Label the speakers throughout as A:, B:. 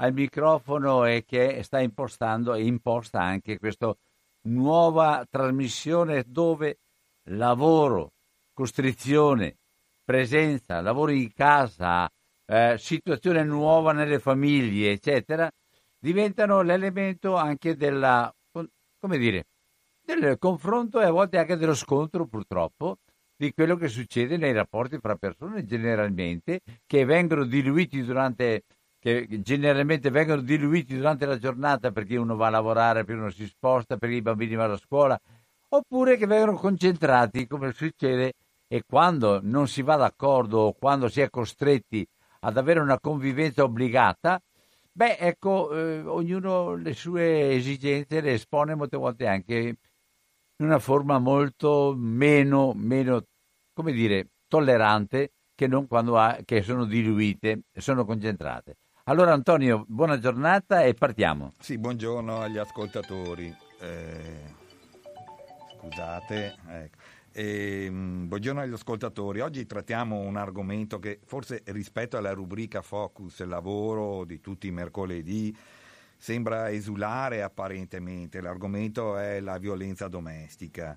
A: al microfono e che sta impostando e imposta anche questa nuova trasmissione dove lavoro, costrizione, presenza, lavoro in casa, eh, situazione nuova nelle famiglie, eccetera, diventano l'elemento anche della, come dire, del confronto e a volte anche dello scontro, purtroppo, di quello che succede nei rapporti fra persone generalmente, che vengono diluiti durante che generalmente vengono diluiti durante la giornata perché uno va a lavorare, perché uno si sposta, perché i bambini vanno a scuola, oppure che vengono concentrati come succede e quando non si va d'accordo o quando si è costretti ad avere una convivenza obbligata, beh, ecco, eh, ognuno le sue esigenze le espone molte volte anche in una forma molto meno, meno come dire, tollerante che non quando ha, che sono diluite, sono concentrate. Allora Antonio, buona giornata e partiamo.
B: Sì, buongiorno agli ascoltatori. Eh, scusate. Ecco. E, buongiorno agli ascoltatori. Oggi trattiamo un argomento che forse rispetto alla rubrica Focus lavoro di tutti i mercoledì sembra esulare apparentemente. L'argomento è la violenza domestica.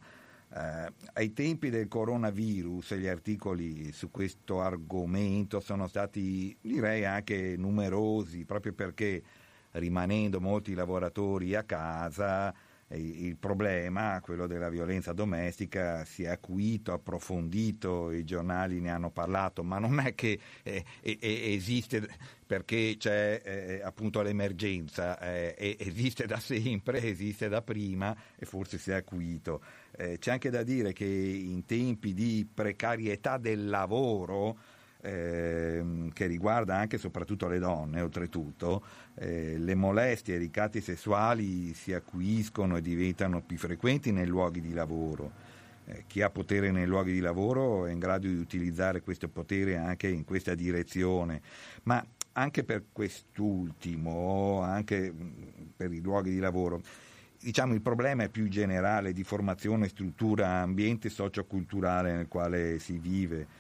B: Eh, ai tempi del coronavirus gli articoli su questo argomento sono stati direi anche numerosi proprio perché rimanendo molti lavoratori a casa il problema, quello della violenza domestica, si è acuito, approfondito, i giornali ne hanno parlato, ma non è che eh, eh, esiste perché c'è eh, appunto l'emergenza, eh, esiste da sempre, esiste da prima e forse si è acuito. Eh, c'è anche da dire che in tempi di precarietà del lavoro, eh, che riguarda anche e soprattutto le donne, oltretutto, eh, le molestie e i ricatti sessuali si acuiscono e diventano più frequenti nei luoghi di lavoro. Eh, chi ha potere nei luoghi di lavoro è in grado di utilizzare questo potere anche in questa direzione, ma anche per quest'ultimo, anche per i luoghi di lavoro, diciamo, il problema è più generale di formazione, struttura, ambiente socioculturale nel quale si vive.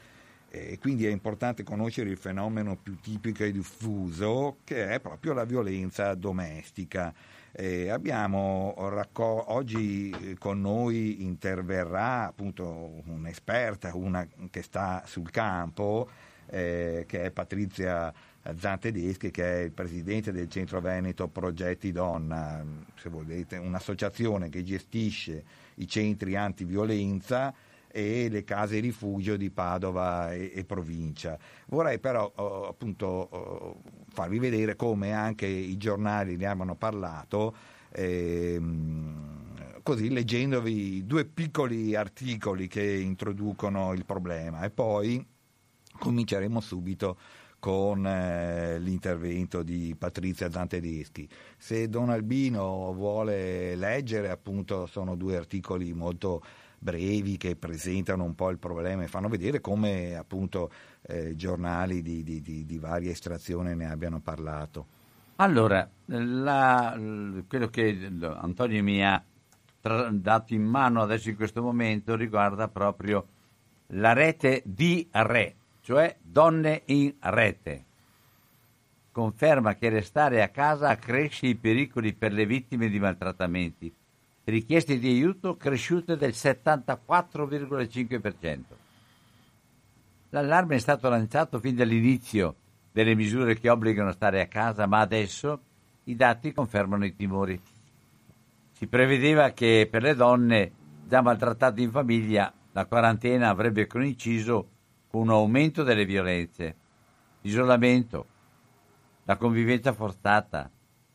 B: E quindi è importante conoscere il fenomeno più tipico e diffuso che è proprio la violenza domestica. Eh, abbiamo raccol- oggi con noi interverrà appunto un'esperta, una che sta sul campo, eh, che è Patrizia Zan Tedeschi che è il presidente del Centro Veneto Progetti Donna, se volete, un'associazione che gestisce i centri antiviolenza e le case rifugio di Padova e, e provincia. Vorrei però oh, appunto oh, farvi vedere come anche i giornali ne abbiano parlato. Ehm, così leggendovi due piccoli articoli che introducono il problema e poi cominceremo subito con eh, l'intervento di Patrizia Zantedeschi. Se Don Albino vuole leggere, appunto, sono due articoli molto brevi che presentano un po' il problema e fanno vedere come appunto eh, giornali di, di, di, di varia estrazione ne abbiano parlato.
A: Allora, la, quello che Antonio mi ha tra, dato in mano adesso in questo momento riguarda proprio la rete di re, cioè donne in rete. Conferma che restare a casa accresce i pericoli per le vittime di maltrattamenti. Richieste di aiuto cresciute del 74,5%. L'allarme è stato lanciato fin dall'inizio delle misure che obbligano a stare a casa, ma adesso i dati confermano i timori. Si prevedeva che per le donne già maltrattate in famiglia la quarantena avrebbe coinciso con un aumento delle violenze, l'isolamento, la convivenza forzata,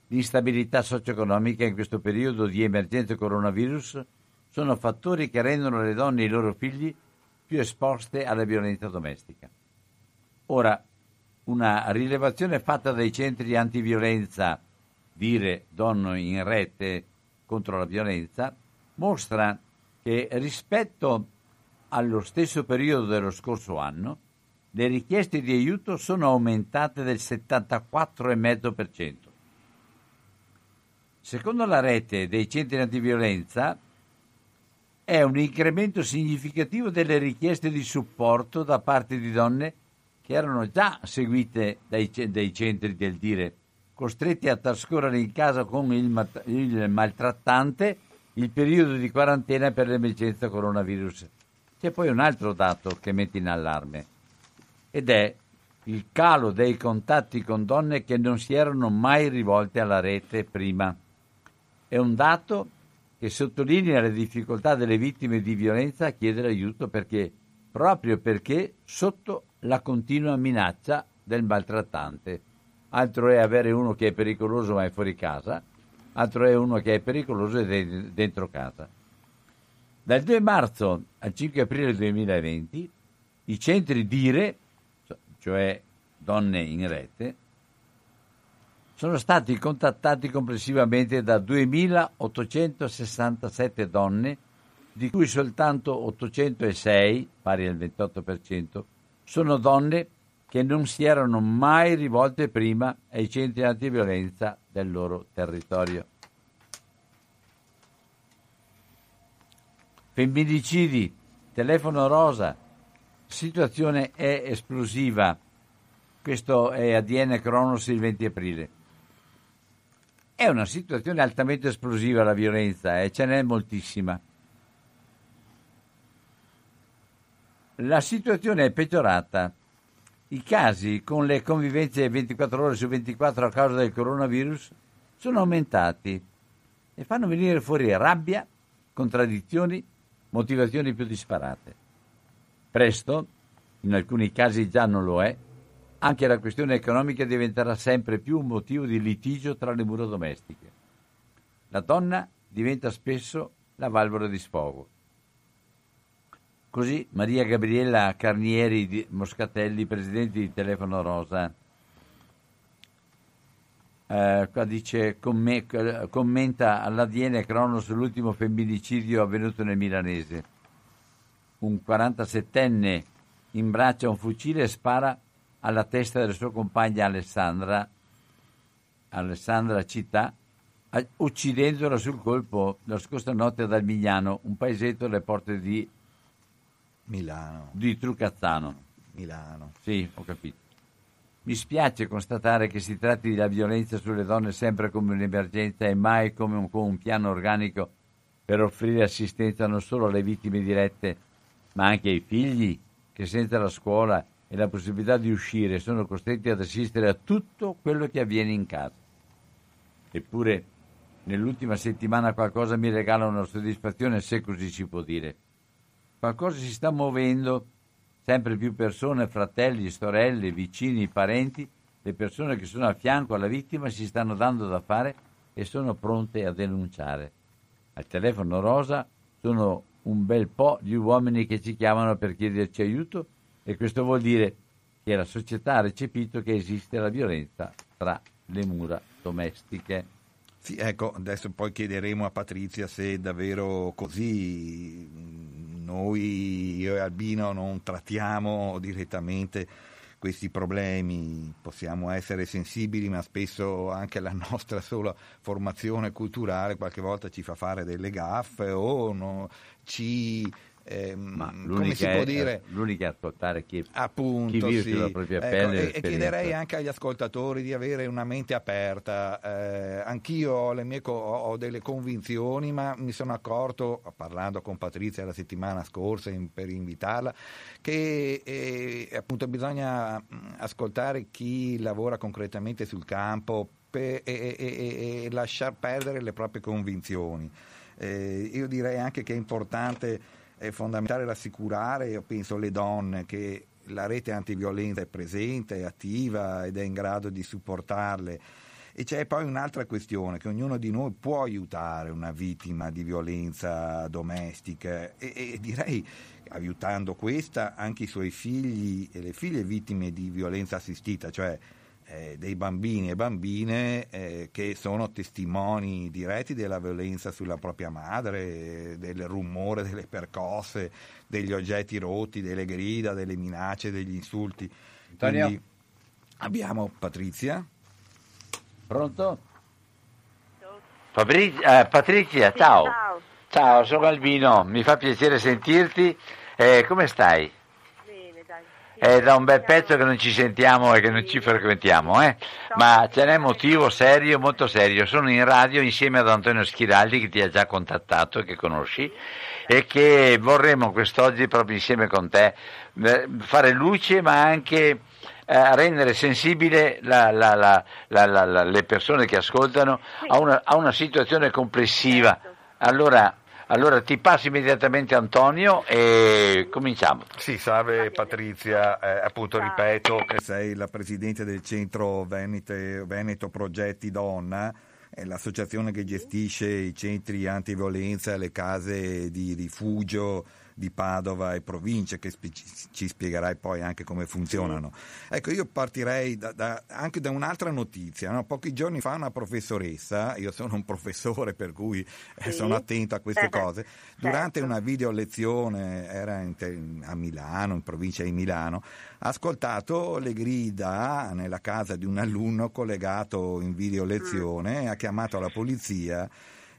A: l'instabilità socio-economica in questo periodo di emergenza coronavirus sono fattori che rendono le donne e i loro figli più esposte alla violenza domestica. Ora, una rilevazione fatta dai centri antiviolenza, dire donne in rete contro la violenza, mostra che rispetto allo stesso periodo dello scorso anno le richieste di aiuto sono aumentate del 74,5%. Secondo la rete dei centri antiviolenza è un incremento significativo delle richieste di supporto da parte di donne che erano già seguite dai, dai centri del dire, costretti a trascorrere in casa con il, il maltrattante il periodo di quarantena per l'emergenza coronavirus. C'è poi un altro dato che mette in allarme ed è il calo dei contatti con donne che non si erano mai rivolte alla rete prima. È un dato che sottolinea le difficoltà delle vittime di violenza a chiedere aiuto perché, proprio perché sotto la continua minaccia del maltrattante. Altro è avere uno che è pericoloso ma è fuori casa, altro è uno che è pericoloso ed è dentro casa. Dal 2 marzo al 5 aprile 2020 i centri DIRE, cioè donne in rete, sono stati contattati complessivamente da 2.867 donne, di cui soltanto 806, pari al 28%, sono donne che non si erano mai rivolte prima ai centri antiviolenza del loro territorio. Femminicidi, telefono rosa, situazione è esplosiva. Questo è ADN Cronos il 20 aprile. È una situazione altamente esplosiva la violenza e eh? ce n'è moltissima. La situazione è peggiorata. I casi con le convivenze 24 ore su 24 a causa del coronavirus sono aumentati e fanno venire fuori rabbia, contraddizioni, motivazioni più disparate. Presto, in alcuni casi già non lo è, anche la questione economica diventerà sempre più un motivo di litigio tra le mura domestiche. La donna diventa spesso la valvola di sfogo. Così Maria Gabriella Carnieri di Moscatelli, presidente di Telefono Rosa, eh, qua dice, comm- commenta all'ADN Cronos l'ultimo femminicidio avvenuto nel Milanese. Un 47enne imbraccia un fucile e spara alla testa della sua compagna Alessandra, Alessandra Città, uccidendola sul colpo la scorsa notte ad Almignano, un paesetto alle porte di
B: Milano.
A: Di Trucazzano.
B: Milano.
A: Sì, ho capito. Mi spiace constatare che si tratti della violenza sulle donne sempre come un'emergenza e mai come un, un piano organico per offrire assistenza non solo alle vittime dirette, ma anche ai figli che senza la scuola e la possibilità di uscire sono costretti ad assistere a tutto quello che avviene in casa. Eppure nell'ultima settimana qualcosa mi regala una soddisfazione, se così si può dire. Qualcosa si sta muovendo, sempre più persone, fratelli, sorelle, vicini, parenti, le persone che sono a fianco alla vittima si stanno dando da fare e sono pronte a denunciare. Al telefono rosa sono un bel po' di uomini che ci chiamano per chiederci aiuto e questo vuol dire che la società ha recepito che esiste la violenza tra le mura domestiche.
B: Sì, ecco, adesso poi chiederemo a Patrizia se è davvero così. Noi, io e Albino, non trattiamo direttamente questi problemi, possiamo essere sensibili, ma spesso anche la nostra sola formazione culturale qualche volta ci fa fare delle gaffe o no, ci
A: eh, Ma come si può dire? L'unica è ascoltare chi,
B: Appunto,
A: chi vive
B: sì.
A: sulla propria ecco, pelle.
B: E, e, chiederei anche agli ascoltatori di avere una mente aperta. Eh, anch'io ho, mie, ho, delle convinzioni, ma mi sono accorto, parlando con Patrizia la settimana scorsa in, per invitarla, che eh, appunto bisogna ascoltare chi lavora concretamente sul campo per, e, e, e lasciar perdere le proprie convinzioni. Eh, io direi anche che è importante è fondamentale rassicurare, io penso, le donne che la rete antiviolenza è presente, è attiva ed è in grado di supportarle. E c'è poi un'altra questione, che ognuno di noi può aiutare una vittima di violenza domestica e, e direi, aiutando questa, anche i suoi figli e le figlie vittime di violenza assistita, cioè eh, dei bambini e bambine eh, che sono testimoni diretti della violenza sulla propria madre, del rumore delle percosse, degli oggetti rotti, delle grida, delle minacce, degli insulti.
A: Antonio? Quindi
B: abbiamo Patrizia.
A: Pronto? Fabrizia, eh, Patrizia, sì, ciao. ciao. ciao. sono Albino, mi fa piacere sentirti. Eh, come stai? È da un bel pezzo che non ci sentiamo e che non ci frequentiamo, eh? ma ce n'è motivo serio, molto serio. Sono in radio insieme ad Antonio Schiraldi che ti ha già contattato e che conosci e che vorremmo quest'oggi proprio insieme con te eh, fare luce ma anche eh, rendere sensibile la, la, la, le persone che ascoltano a una, a una situazione complessiva. Certo. Allora, allora ti passo immediatamente Antonio e cominciamo.
B: Sì, salve Patrizia, eh, appunto ripeto che sei la presidente del centro Venete, Veneto Progetti Donna, è l'associazione che gestisce i centri antiviolenza e le case di rifugio di Padova e province che ci spiegherai poi anche come funzionano. Ecco, io partirei da, da, anche da un'altra notizia. No? Pochi giorni fa una professoressa, io sono un professore per cui eh, sì. sono attento a queste cose, durante certo. una video lezione, era in, a Milano, in provincia di Milano, ha ascoltato le grida nella casa di un alunno collegato in video lezione, mm. ha chiamato la polizia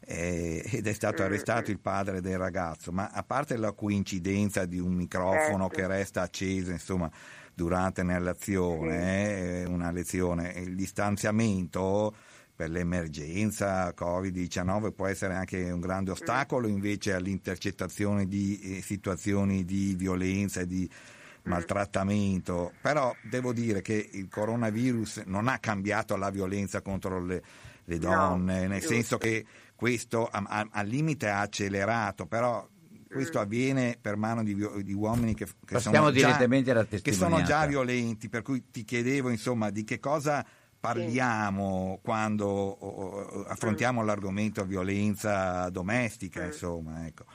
B: eh, ed è stato arrestato il padre del ragazzo, ma a parte la coincidenza di un microfono certo. che resta acceso, insomma, durante l'azione, sì. una lezione, il distanziamento per l'emergenza Covid-19 può essere anche un grande ostacolo invece all'intercettazione di eh, situazioni di violenza e di maltrattamento, però devo dire che il coronavirus non ha cambiato la violenza contro le, le donne, no, nel giusto. senso che questo al limite ha accelerato, però questo mm. avviene per mano di, di uomini che, che, sono già, che, sono già, violenti, per cui ti chiedevo insomma di che cosa parliamo sì. quando o, o, affrontiamo mm. l'argomento violenza domestica, mm. insomma, ecco.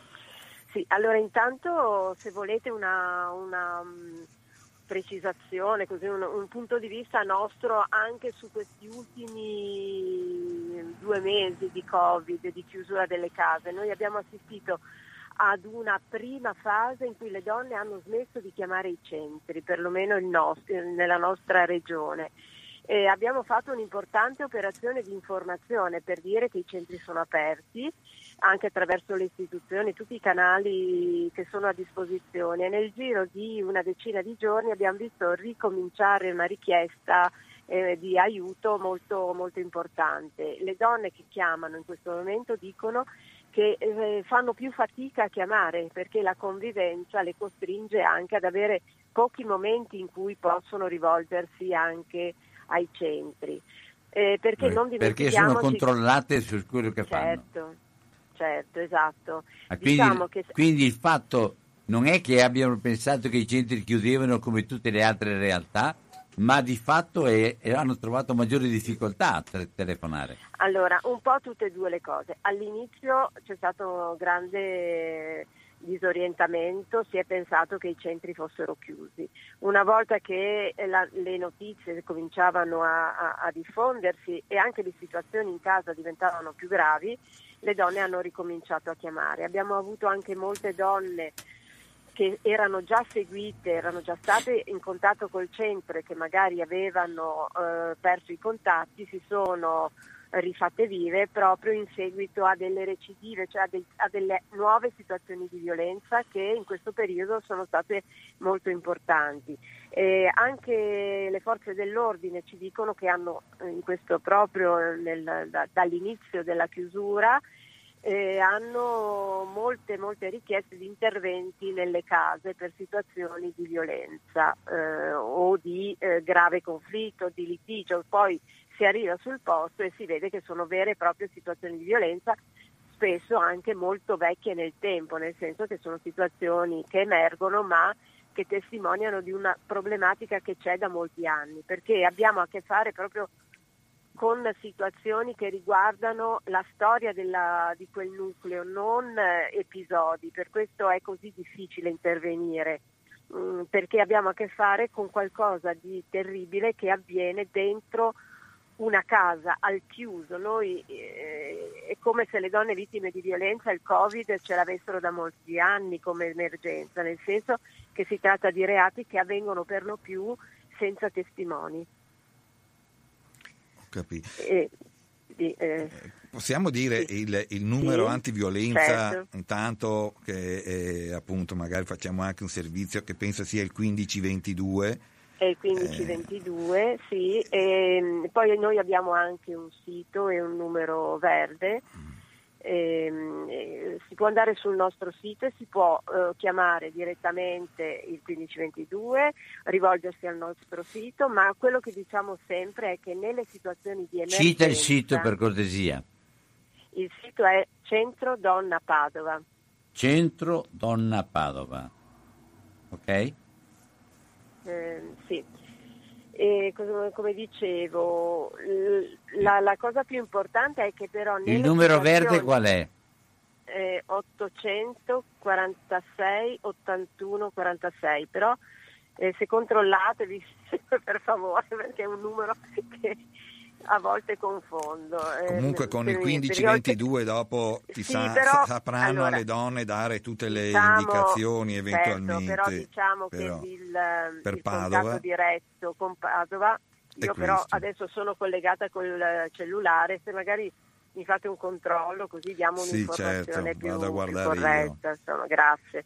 C: Sì, allora intanto se volete una, una precisazione, così un, un, punto di vista nostro anche su questi ultimi due mesi di Covid, di chiusura delle case. Noi abbiamo assistito ad una prima fase in cui le donne hanno smesso di chiamare i centri, perlomeno nostro, nella nostra regione. E abbiamo fatto un'importante operazione di informazione per dire che i centri sono aperti anche attraverso le istituzioni, tutti i canali che sono a disposizione. Nel giro di una decina di giorni abbiamo visto ricominciare una richiesta eh, di aiuto molto, molto importante. Le donne che chiamano in questo momento dicono che eh, fanno più fatica a chiamare perché la convivenza le costringe anche ad avere pochi momenti in cui possono rivolgersi anche ai centri. Eh, perché, non
A: perché sono controllate su quello che
C: certo.
A: fanno
C: certo, esatto.
A: Ah, quindi, diciamo che... quindi il fatto non è che abbiano pensato che i centri chiudevano come tutte le altre realtà, ma di fatto è, hanno trovato maggiori difficoltà a telefonare.
C: Allora, un po' tutte e due le cose. All'inizio c'è stato grande disorientamento, si è pensato che i centri fossero chiusi. Una volta che la, le notizie cominciavano a, a, a diffondersi e anche le situazioni in casa diventavano più gravi, le donne hanno ricominciato a chiamare. Abbiamo avuto anche molte donne che erano già seguite, erano già state in contatto col centro e che magari avevano eh, perso i contatti, si sono rifatte vive proprio in seguito a delle recidive, cioè a, de- a, delle nuove situazioni di violenza che in questo periodo sono state molto importanti. E anche le forze dell'ordine ci dicono che hanno in questo proprio nel, da, dall'inizio della chiusura eh, hanno molte, molte richieste di interventi nelle case per situazioni di violenza eh, o di eh, grave conflitto, di litigio. Poi si arriva sul posto e si vede che sono vere e proprie situazioni di violenza, spesso anche molto vecchie nel tempo, nel senso che sono situazioni che emergono ma che testimoniano di una problematica che c'è da molti anni, perché abbiamo a che fare proprio con situazioni che riguardano la storia della, di quel nucleo, non eh, episodi, per questo è così difficile intervenire, mm, perché abbiamo a che fare con qualcosa di terribile che avviene dentro una casa al chiuso. Noi, eh, è come se le donne vittime di violenza il Covid ce l'avessero da molti anni come emergenza, nel senso che si tratta di reati che avvengono per lo più senza testimoni.
B: Capito.
C: E, di, eh,
B: eh, Possiamo dire sì. il, il, numero sì, antiviolenza, certo. intanto che eh, appunto magari facciamo anche un servizio che penso sia il 1522
C: è il 1522, eh. sì, e ehm, poi noi abbiamo anche un sito e un numero verde. E, ehm, e, si può andare sul nostro sito e si può uh, chiamare direttamente il 1522, rivolgersi al nostro sito, ma quello che diciamo sempre è che nelle situazioni di emergenza...
A: Cita il sito per cortesia.
C: Il sito è Centro Donna Padova.
A: Centro Donna Padova. Ok?
C: Eh, sì. E come dicevo, la, la, cosa più importante è che però...
A: Il numero verde qual è?
C: Eh, 846 81 46, però eh, se controllatevi per favore perché è un numero che a volte confondo.
B: Eh, Comunque con il 15-22 dopo ti sì, sa, però, sapranno allora, alle donne dare tutte le diciamo, indicazioni certo, eventualmente.
C: Certo, però diciamo però, che il, per il Padova, diretto con Padova, io però adesso sono collegata col cellulare, se magari mi fate un controllo così diamo un'informazione
B: sì, certo,
C: più,
B: più
C: corretta. Insomma, grazie.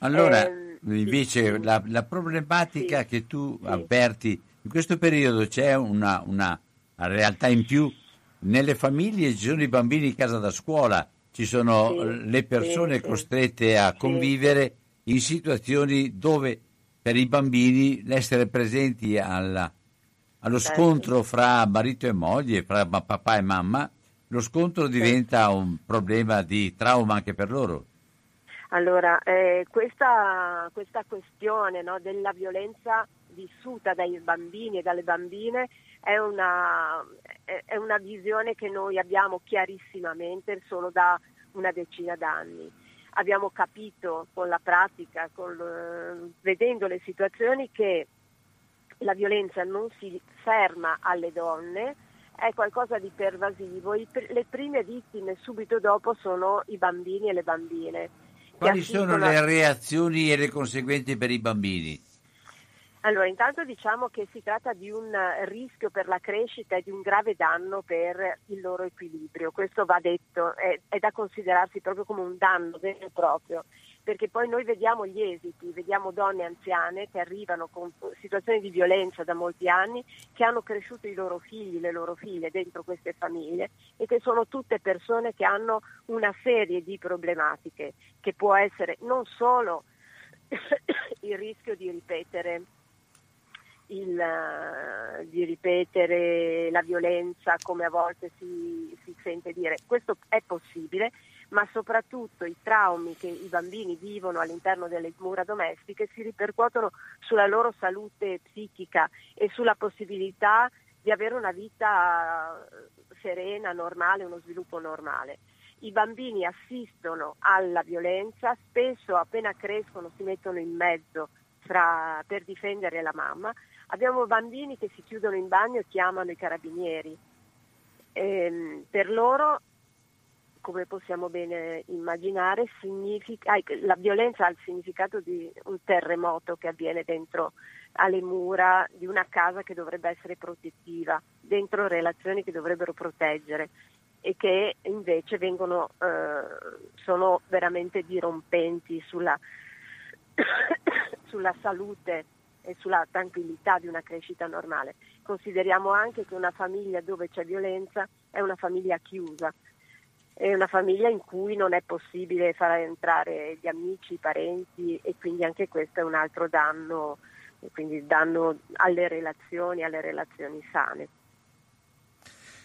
A: Allora, eh, invece sì, la, la, problematica che tu avverti in questo periodo c'è una, una realtà in più nelle famiglie ci sono i bambini in casa da scuola, ci sono sì, le persone sì, costrette a convivere in situazioni dove per i bambini l'essere presenti alla, allo certo. scontro fra marito e moglie, fra papà e mamma, lo scontro diventa un problema di trauma anche per loro.
C: Allora, eh, questa, questa, questione no, della violenza vissuta dai bambini e dalle bambine è una, è una visione che noi abbiamo chiarissimamente solo da una decina d'anni. Abbiamo capito con la pratica, con, vedendo le situazioni, che la violenza non si ferma alle donne, è qualcosa di pervasivo. I, le prime vittime subito dopo sono i bambini e le bambine.
A: Quali sono le reazioni e le conseguenze per i bambini?
C: Allora, intanto diciamo che si tratta di un rischio per la crescita e di un grave danno per il loro equilibrio. Questo va detto, è, è da considerarsi proprio come un danno vero e proprio, perché poi noi vediamo gli esiti, vediamo donne anziane che arrivano con situazioni di violenza da molti anni, che hanno cresciuto i loro figli, le loro figlie dentro queste famiglie e che sono tutte persone che hanno una serie di problematiche, che può essere non solo il rischio di ripetere il, uh, di ripetere la violenza come a volte si, si, sente dire. Questo è possibile, ma soprattutto i traumi che i bambini vivono all'interno delle mura domestiche si ripercuotono sulla loro salute psichica e sulla possibilità di avere una vita serena, normale, uno sviluppo normale. I bambini assistono alla violenza, spesso appena crescono si mettono in mezzo fra, per difendere la mamma, Abbiamo bambini che si chiudono in bagno e chiamano i carabinieri. E, ehm, per loro come possiamo bene immaginare, ah, la violenza ha il significato di un terremoto che avviene dentro alle mura di una casa che dovrebbe essere protettiva, dentro relazioni che dovrebbero proteggere e che invece vengono, eh, sono veramente dirompenti sulla, sulla salute e sulla tranquillità di una crescita normale. Consideriamo anche che una famiglia dove c'è violenza è una famiglia chiusa, è una famiglia in cui non è possibile far entrare gli amici, i parenti e quindi anche questo è un altro danno, quindi danno alle relazioni, alle relazioni sane.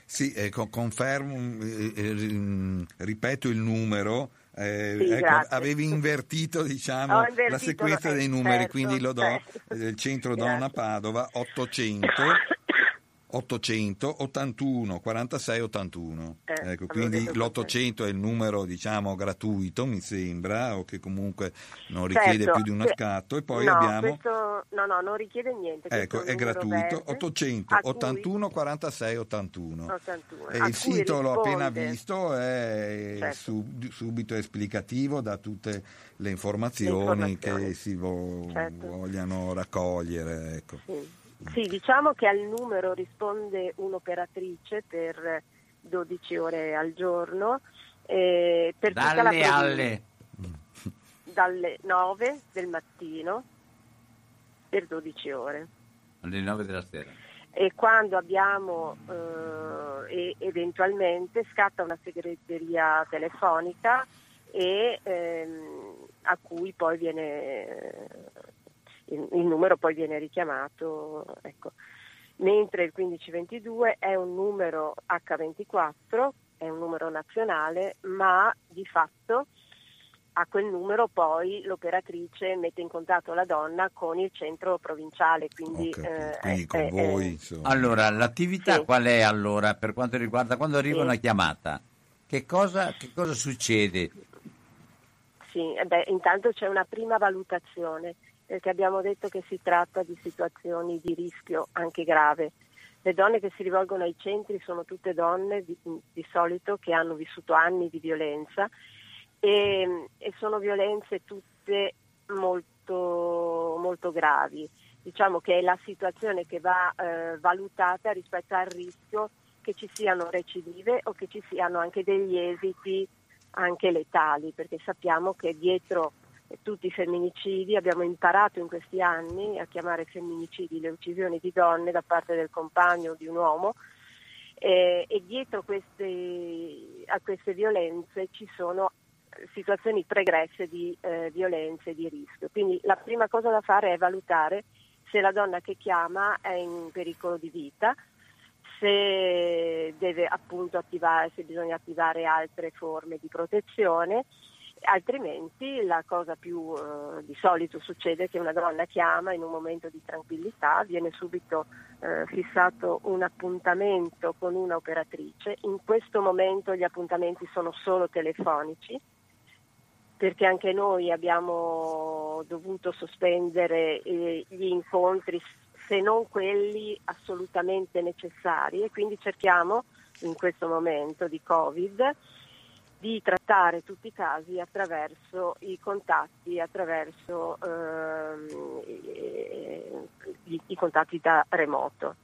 B: Sì, ecco, confermo, eh, eh, ripeto il numero. Eh,
C: sì,
B: ecco, avevi invertito, diciamo,
C: invertito,
B: la sequenza dei numeri,
C: certo,
B: quindi lo do
C: certo.
B: del centro. Donna Padova 800 800 81 46 81.
C: Eh,
B: ecco, quindi
C: detto
B: l'800 è il numero diciamo gratuito, mi sembra, o che comunque non richiede
C: Certo,
B: più di uno
C: que-
B: scatto. E poi
C: no,
B: abbiamo
C: questo- no, no, non richiede niente.
B: Ecco,
C: un
B: è
C: numero
B: gratuito,
C: verde
B: 800
C: a cui-
B: 81 46 81.
C: 81,
B: E il sito l'ho appena
C: risponde-
B: visto, è
C: Certo.
B: sub- subito esplicativo da tutte le informazioni,
C: Le informazioni.
B: che si vo-
C: Certo.
B: vogliano raccogliere. Ecco.
C: Sì. Sì, diciamo che al numero risponde un'operatrice per 12 ore al giorno. eh, per tutta la
A: Dalle
C: provincia,
A: alle.
C: dalle 9 del mattino per 12 ore.
A: alle 9 della sera.
C: E quando abbiamo eh, eventualmente scatta una segreteria telefonica e ehm, a cui poi viene il, il numero poi viene richiamato. Ecco. Mentre il 1522 è un numero H24, è un numero nazionale, ma di fatto a quel numero poi l'operatrice mette in contatto la donna con il centro provinciale, quindi,
B: capito.
C: eh,
B: Quindi con
C: è-
B: voi,
C: è-
B: insomma.
A: Allora, l'attività
C: Sì.
A: qual è allora per quanto riguarda quando arriva
C: Sì.
A: una chiamata? Che cosa, che cosa succede?
C: Sì, eh beh, intanto c'è una prima valutazione, perché abbiamo detto che si tratta di situazioni di rischio anche grave. Le donne che si rivolgono ai centri sono tutte donne di, di solito che hanno vissuto anni di violenza e, e sono violenze tutte molto, molto gravi. Diciamo che è la situazione che va eh, valutata rispetto al rischio che ci siano recidive o che ci siano anche degli esiti anche letali, perché sappiamo che dietro tutti i femminicidi abbiamo imparato in questi anni a chiamare femminicidi le uccisioni di donne da parte del compagno o di un uomo eh, e dietro queste, a queste violenze ci sono situazioni pregresse di eh, violenze e di rischio. Quindi la prima cosa da fare è valutare se la donna che chiama è in pericolo di vita, se deve appunto attivare, se bisogna attivare altre forme di protezione, altrimenti la cosa più eh, di solito succede è che una donna chiama in un momento di tranquillità, viene subito eh, fissato un appuntamento con una operatrice, in questo momento gli appuntamenti sono solo telefonici perché anche noi abbiamo dovuto sospendere eh, gli incontri se non quelli assolutamente necessari e quindi cerchiamo in questo momento di Covid di trattare tutti i casi attraverso i contatti, attraverso ehm, i, i contatti da remoto.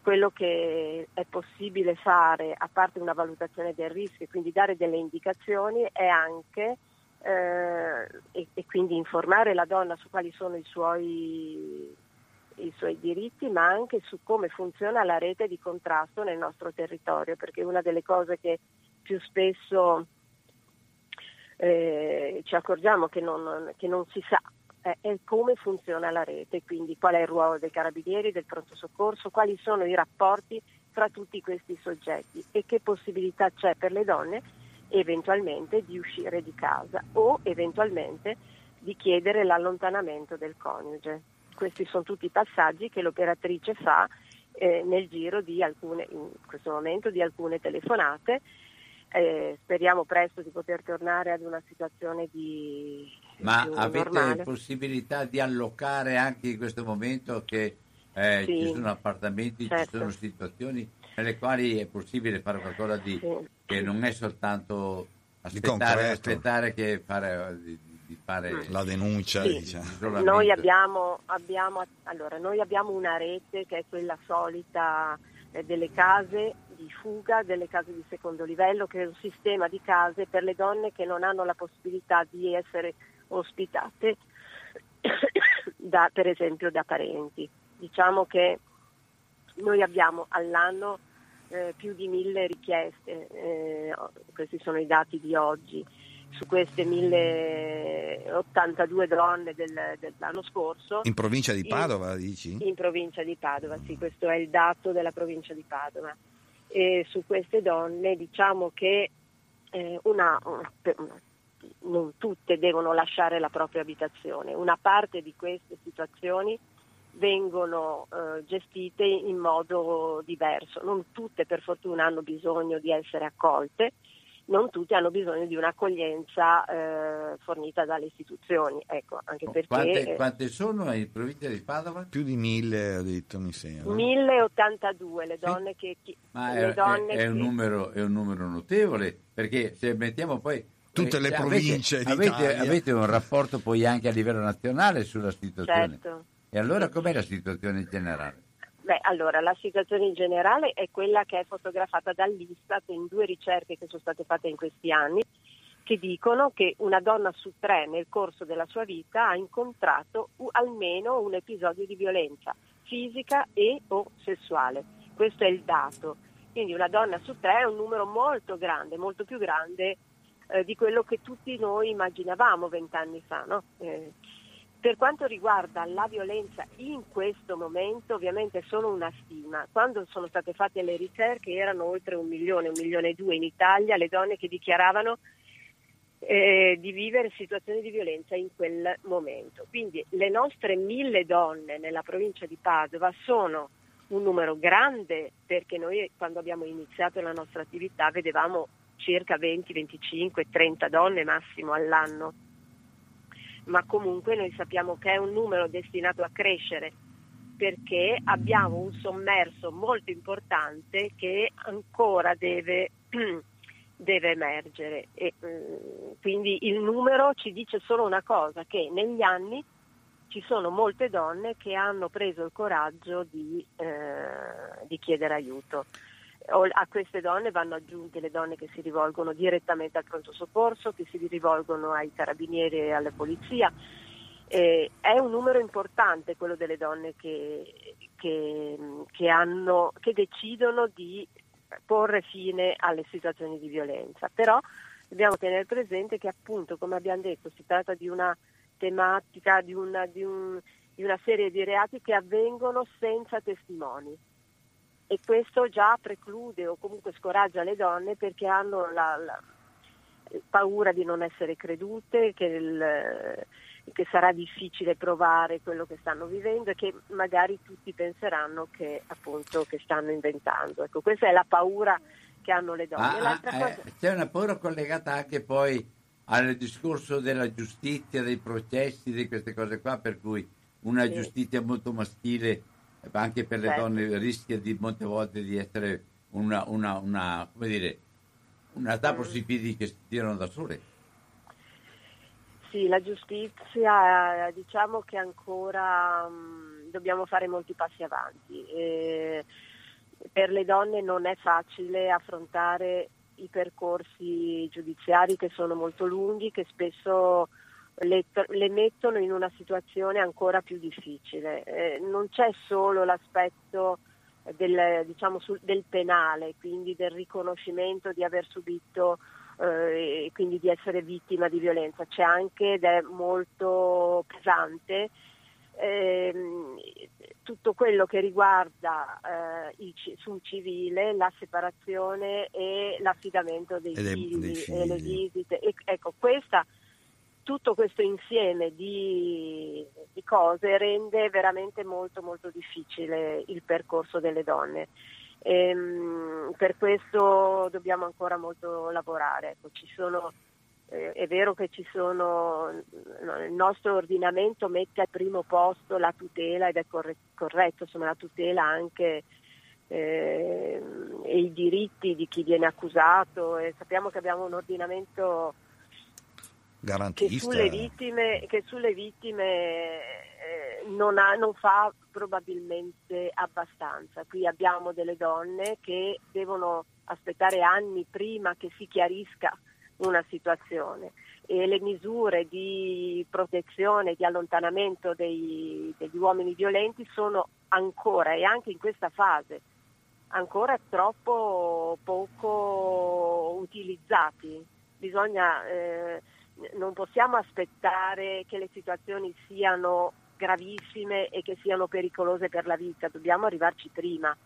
C: Quello che è possibile fare, a parte una valutazione del rischio, quindi dare delle indicazioni, è anche eh, e, e quindi informare la donna su quali sono i suoi i suoi diritti, ma anche su come funziona la rete di contrasto nel nostro territorio, perché una delle cose che più spesso eh, ci accorgiamo che non, che non si sa eh, è come funziona la rete, quindi qual è il ruolo dei carabinieri, del pronto soccorso, quali sono i rapporti tra tutti questi soggetti e che possibilità c'è per le donne eventualmente di uscire di casa o eventualmente di chiedere l'allontanamento del coniuge. Questi sono tutti i passaggi che l'operatrice fa eh, nel giro di alcune, in questo momento, di alcune telefonate. Eh, speriamo presto di poter tornare ad una situazione di
A: Ma avete
C: normale.
A: possibilità di allocare anche in questo momento che eh,
C: Sì.
A: ci sono appartamenti,
C: Certo.
A: ci sono situazioni nelle quali è possibile fare qualcosa di
C: Sì.
A: che non è soltanto aspettare, aspettare che fare, di, di fare
B: mm. la denuncia.
C: Sì. Diciamo. Noi, abbiamo, abbiamo, allora, noi abbiamo una rete che è quella solita eh, delle case di fuga, delle case di secondo livello, che è un sistema di case per le donne che non hanno la possibilità di essere ospitate, da, per esempio da parenti. Diciamo che noi abbiamo all'anno eh, più di mille richieste, eh, questi sono i dati di oggi, su queste 1082 donne del, dell'anno scorso.
B: In provincia di Padova, in, dici?
C: In provincia di Padova, sì, questo è il dato della provincia di Padova. E su queste donne diciamo che eh, una, una, non tutte devono lasciare la propria abitazione, una parte di queste situazioni vengono eh, gestite in modo diverso. Non tutte per fortuna hanno bisogno di essere accolte, non tutte hanno bisogno di un'accoglienza eh, fornita dalle istituzioni. Ecco, anche perché,
A: quante, quante, sono in provincia di Padova?
B: Più di mille, ho detto, mi sembra.
C: 1082 le donne sì. che...
A: Ma le è, donne è, è, un numero, è un numero notevole, perché se mettiamo poi
B: tutte le province
A: avete, avete, avete, un rapporto poi anche a livello nazionale sulla situazione.
C: Certo.
A: E allora com'è la situazione in generale?
C: Beh, allora, la situazione in generale è quella che è fotografata dall'Istat in due ricerche che sono state fatte in questi anni, che dicono che una donna su tre nel corso della sua vita ha incontrato almeno un episodio di violenza fisica e o sessuale. Questo è il dato. Quindi una donna su tre è un numero molto grande, molto più grande eh, di quello che tutti noi immaginavamo vent'anni fa. No? Eh, per quanto riguarda la violenza in questo momento, ovviamente è solo una stima. Quando sono state fatte le ricerche erano oltre un milione, un milione e due in Italia le donne che dichiaravano eh, di vivere situazioni di violenza in quel momento. Quindi le nostre mille donne nella provincia di Padova sono un numero grande perché noi quando abbiamo iniziato la nostra attività vedevamo circa 20, 25, 30 donne massimo all'anno ma comunque noi sappiamo che è un numero destinato a crescere perché abbiamo un sommerso molto importante che ancora deve, deve emergere. E, mm, quindi il numero ci dice solo una cosa, che negli anni ci sono molte donne che hanno preso il coraggio di, eh, di chiedere aiuto a queste donne vanno aggiunte le donne che si rivolgono direttamente al pronto soccorso, che si rivolgono ai carabinieri e alla polizia. Eh, è un numero importante quello delle donne che, che, che, hanno, che decidono di porre fine alle situazioni di violenza. Però dobbiamo tenere presente che appunto, come abbiamo detto, si tratta di una tematica, di una, di un, di una serie di reati che avvengono senza testimoni e questo già preclude o comunque scoraggia le donne perché hanno la, la paura di non essere credute, che, il, che, sarà difficile provare quello che stanno vivendo e che magari tutti penseranno che, appunto, che stanno inventando. Ecco, questa è la paura che hanno le donne.
A: Ah, ah, cosa... eh, c'è una paura collegata anche poi al discorso della giustizia, dei processi, di queste cose qua, per cui una sì. giustizia molto maschile anche per le certo. donne rischia di molte volte di essere una, una, una come dire, una tappo sui piedi che si tirano da sole.
C: Sì, la giustizia diciamo che ancora mh, mm, dobbiamo fare molti passi avanti. E per le donne non è facile affrontare i percorsi giudiziari che sono molto lunghi, che spesso le, le, mettono in una situazione ancora più difficile. Eh, non c'è solo l'aspetto del, diciamo, sul, del, penale, quindi del riconoscimento di aver subito eh, e quindi di essere vittima di violenza, c'è anche ed è molto pesante ehm, tutto quello che riguarda eh, il, sul civile, la separazione e l'affidamento dei, figli, dei figli, e le visite. E, ecco, questa tutto questo insieme di, di, cose rende veramente molto molto difficile il percorso delle donne. E, ehm, per questo dobbiamo ancora molto lavorare. Ecco, sono, eh, è vero che sono, no, il nostro ordinamento mette al primo posto la tutela ed è corretto, insomma, la tutela anche eh, e i diritti di chi viene accusato e sappiamo che abbiamo un ordinamento che sulle vittime, che sulle vittime eh, non, ha, non, fa probabilmente abbastanza. Qui abbiamo delle donne che devono aspettare anni prima che si chiarisca una situazione e le misure di protezione, di allontanamento dei, degli uomini violenti sono ancora e anche in questa fase ancora troppo poco utilizzati. Bisogna, eh, non possiamo aspettare che le situazioni siano gravissime e che siano pericolose per la vita, dobbiamo arrivarci prima.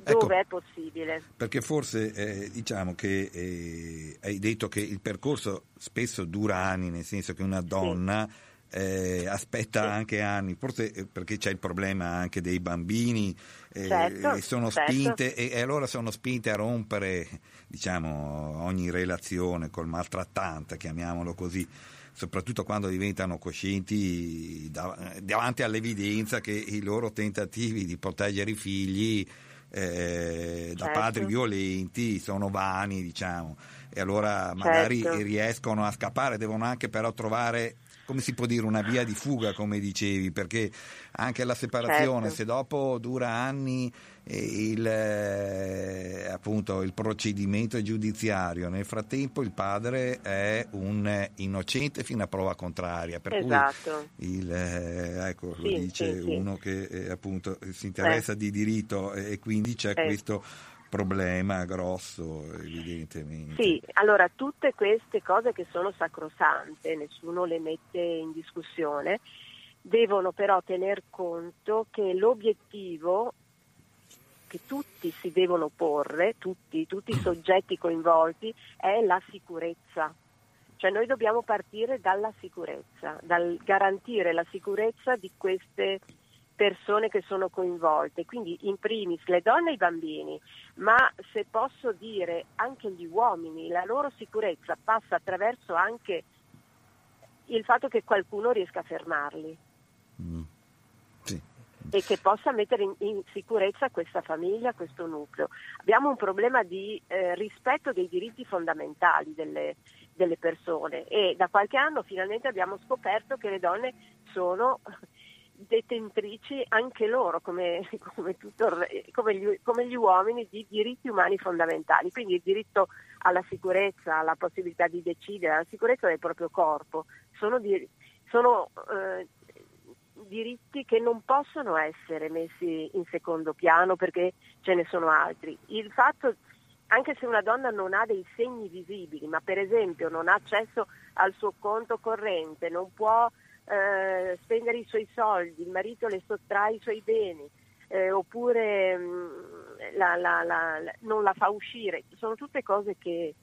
C: Ecco, dove è possibile.
B: Perché forse eh, diciamo che eh, hai detto che il percorso spesso dura anni, nel senso che una donna sì eh, aspetta sì. anche anni, forse eh, perché c'è il problema anche dei bambini certo, e sono certo. spinte e, e, allora sono spinte a rompere diciamo, ogni relazione col maltrattante, chiamiamolo così, soprattutto quando diventano coscienti davanti all'evidenza che i loro tentativi di proteggere i figli eh, da certo. padri violenti sono vani, diciamo, e allora magari certo. riescono a scappare, devono anche però trovare come si può dire, una via di fuga, come dicevi, perché anche la separazione, certo. se dopo dura anni il, eh, appunto, il procedimento giudiziario, nel frattempo il padre è un innocente fino a prova contraria, per
C: esatto.
B: cui il, eh, ecco, sì, lo dice sì, uno sì. che eh, appunto si interessa eh. di diritto e quindi c'è eh. questo problema grosso evidentemente.
C: Sì, allora tutte queste cose che sono sacrosante, nessuno le mette in discussione, devono però tener conto che l'obiettivo che tutti si devono porre, tutti, tutti i soggetti coinvolti, è la sicurezza. Cioè noi dobbiamo partire dalla sicurezza, dal garantire la sicurezza di queste persone che sono coinvolte, quindi in primis le donne e i bambini, ma se posso dire anche gli uomini, la loro sicurezza passa attraverso anche il fatto che qualcuno riesca a fermarli. Mm. Sì. E che possa mettere in, in, sicurezza questa famiglia, questo nucleo. Abbiamo un problema di eh, rispetto dei diritti fondamentali delle, delle persone e da qualche anno finalmente abbiamo scoperto che le donne sono detentrici anche loro, come, come, tutto, come, gli, come, gli, uomini, di diritti umani fondamentali, quindi il diritto alla sicurezza, alla possibilità di decidere, alla sicurezza del proprio corpo, sono, dir, sono eh, diritti che non possono essere messi in secondo piano perché ce ne sono altri. Il fatto anche se una donna non ha dei segni visibili, ma per esempio non ha accesso al suo conto corrente, non può eh, spendere i suoi soldi, il marito le sottrae i suoi beni, eh, oppure mh, mm, la, la, la, non la fa uscire, sono tutte cose che,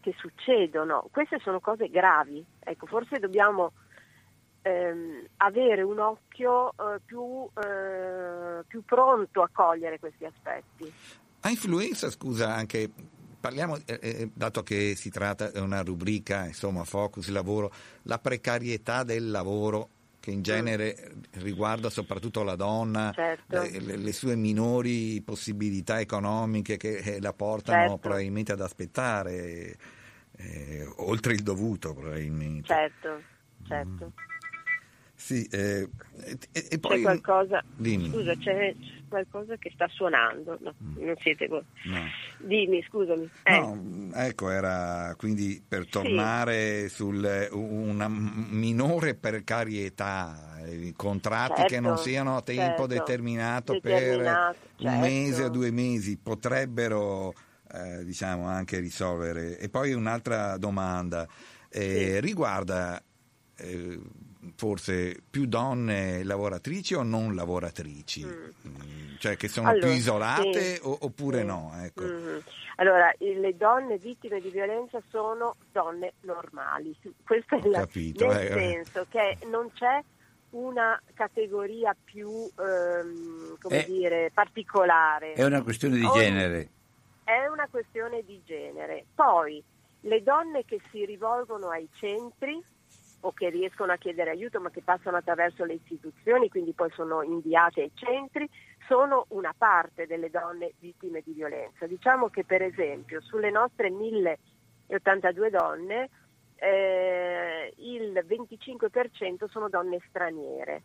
C: che succedono, queste sono cose gravi, ecco, forse dobbiamo ehm, avere un occhio eh, più, eh, più pronto a cogliere questi aspetti.
B: Ha influenza, scusa, anche parliamo, eh, eh, dato che si tratta di una rubrica, insomma, focus lavoro, la precarietà del lavoro che in genere riguarda soprattutto la donna, certo. le, le, sue minori possibilità economiche che eh, la portano certo. probabilmente ad aspettare, eh, oltre il dovuto probabilmente.
C: Certo, certo. Mm.
B: Sì, eh,
C: e, e, poi... C'è qualcosa... Dimmi. Scusa, c'è qualcosa che sta suonando, no, mm. non siete voi. No. Dimmi, scusami.
B: Eh. No, ecco, era quindi per tornare sì. su una minore precarietà, i contratti certo, che non certo, siano a tempo certo, determinato, determinato, per un mese o certo. due mesi potrebbero eh, diciamo anche risolvere. E poi un'altra domanda eh, sì. riguarda eh, forse più donne lavoratrici o non lavoratrici? Mm. mm cioè che sono allora, più isolate sì, oppure sì. no? Ecco. Mm-hmm.
C: Allora, le donne vittime di violenza sono donne normali, questo è la, capito, nel eh, senso che non c'è una categoria più ehm, come è, dire, particolare.
A: È una questione di Ogni, genere.
C: È una questione di genere. Poi le donne che si rivolgono ai centri o che riescono a chiedere aiuto ma che passano attraverso le istituzioni, quindi poi sono inviate ai centri, sono una parte delle donne vittime di violenza. Diciamo che per esempio sulle nostre 1082 donne eh, il 25% sono donne straniere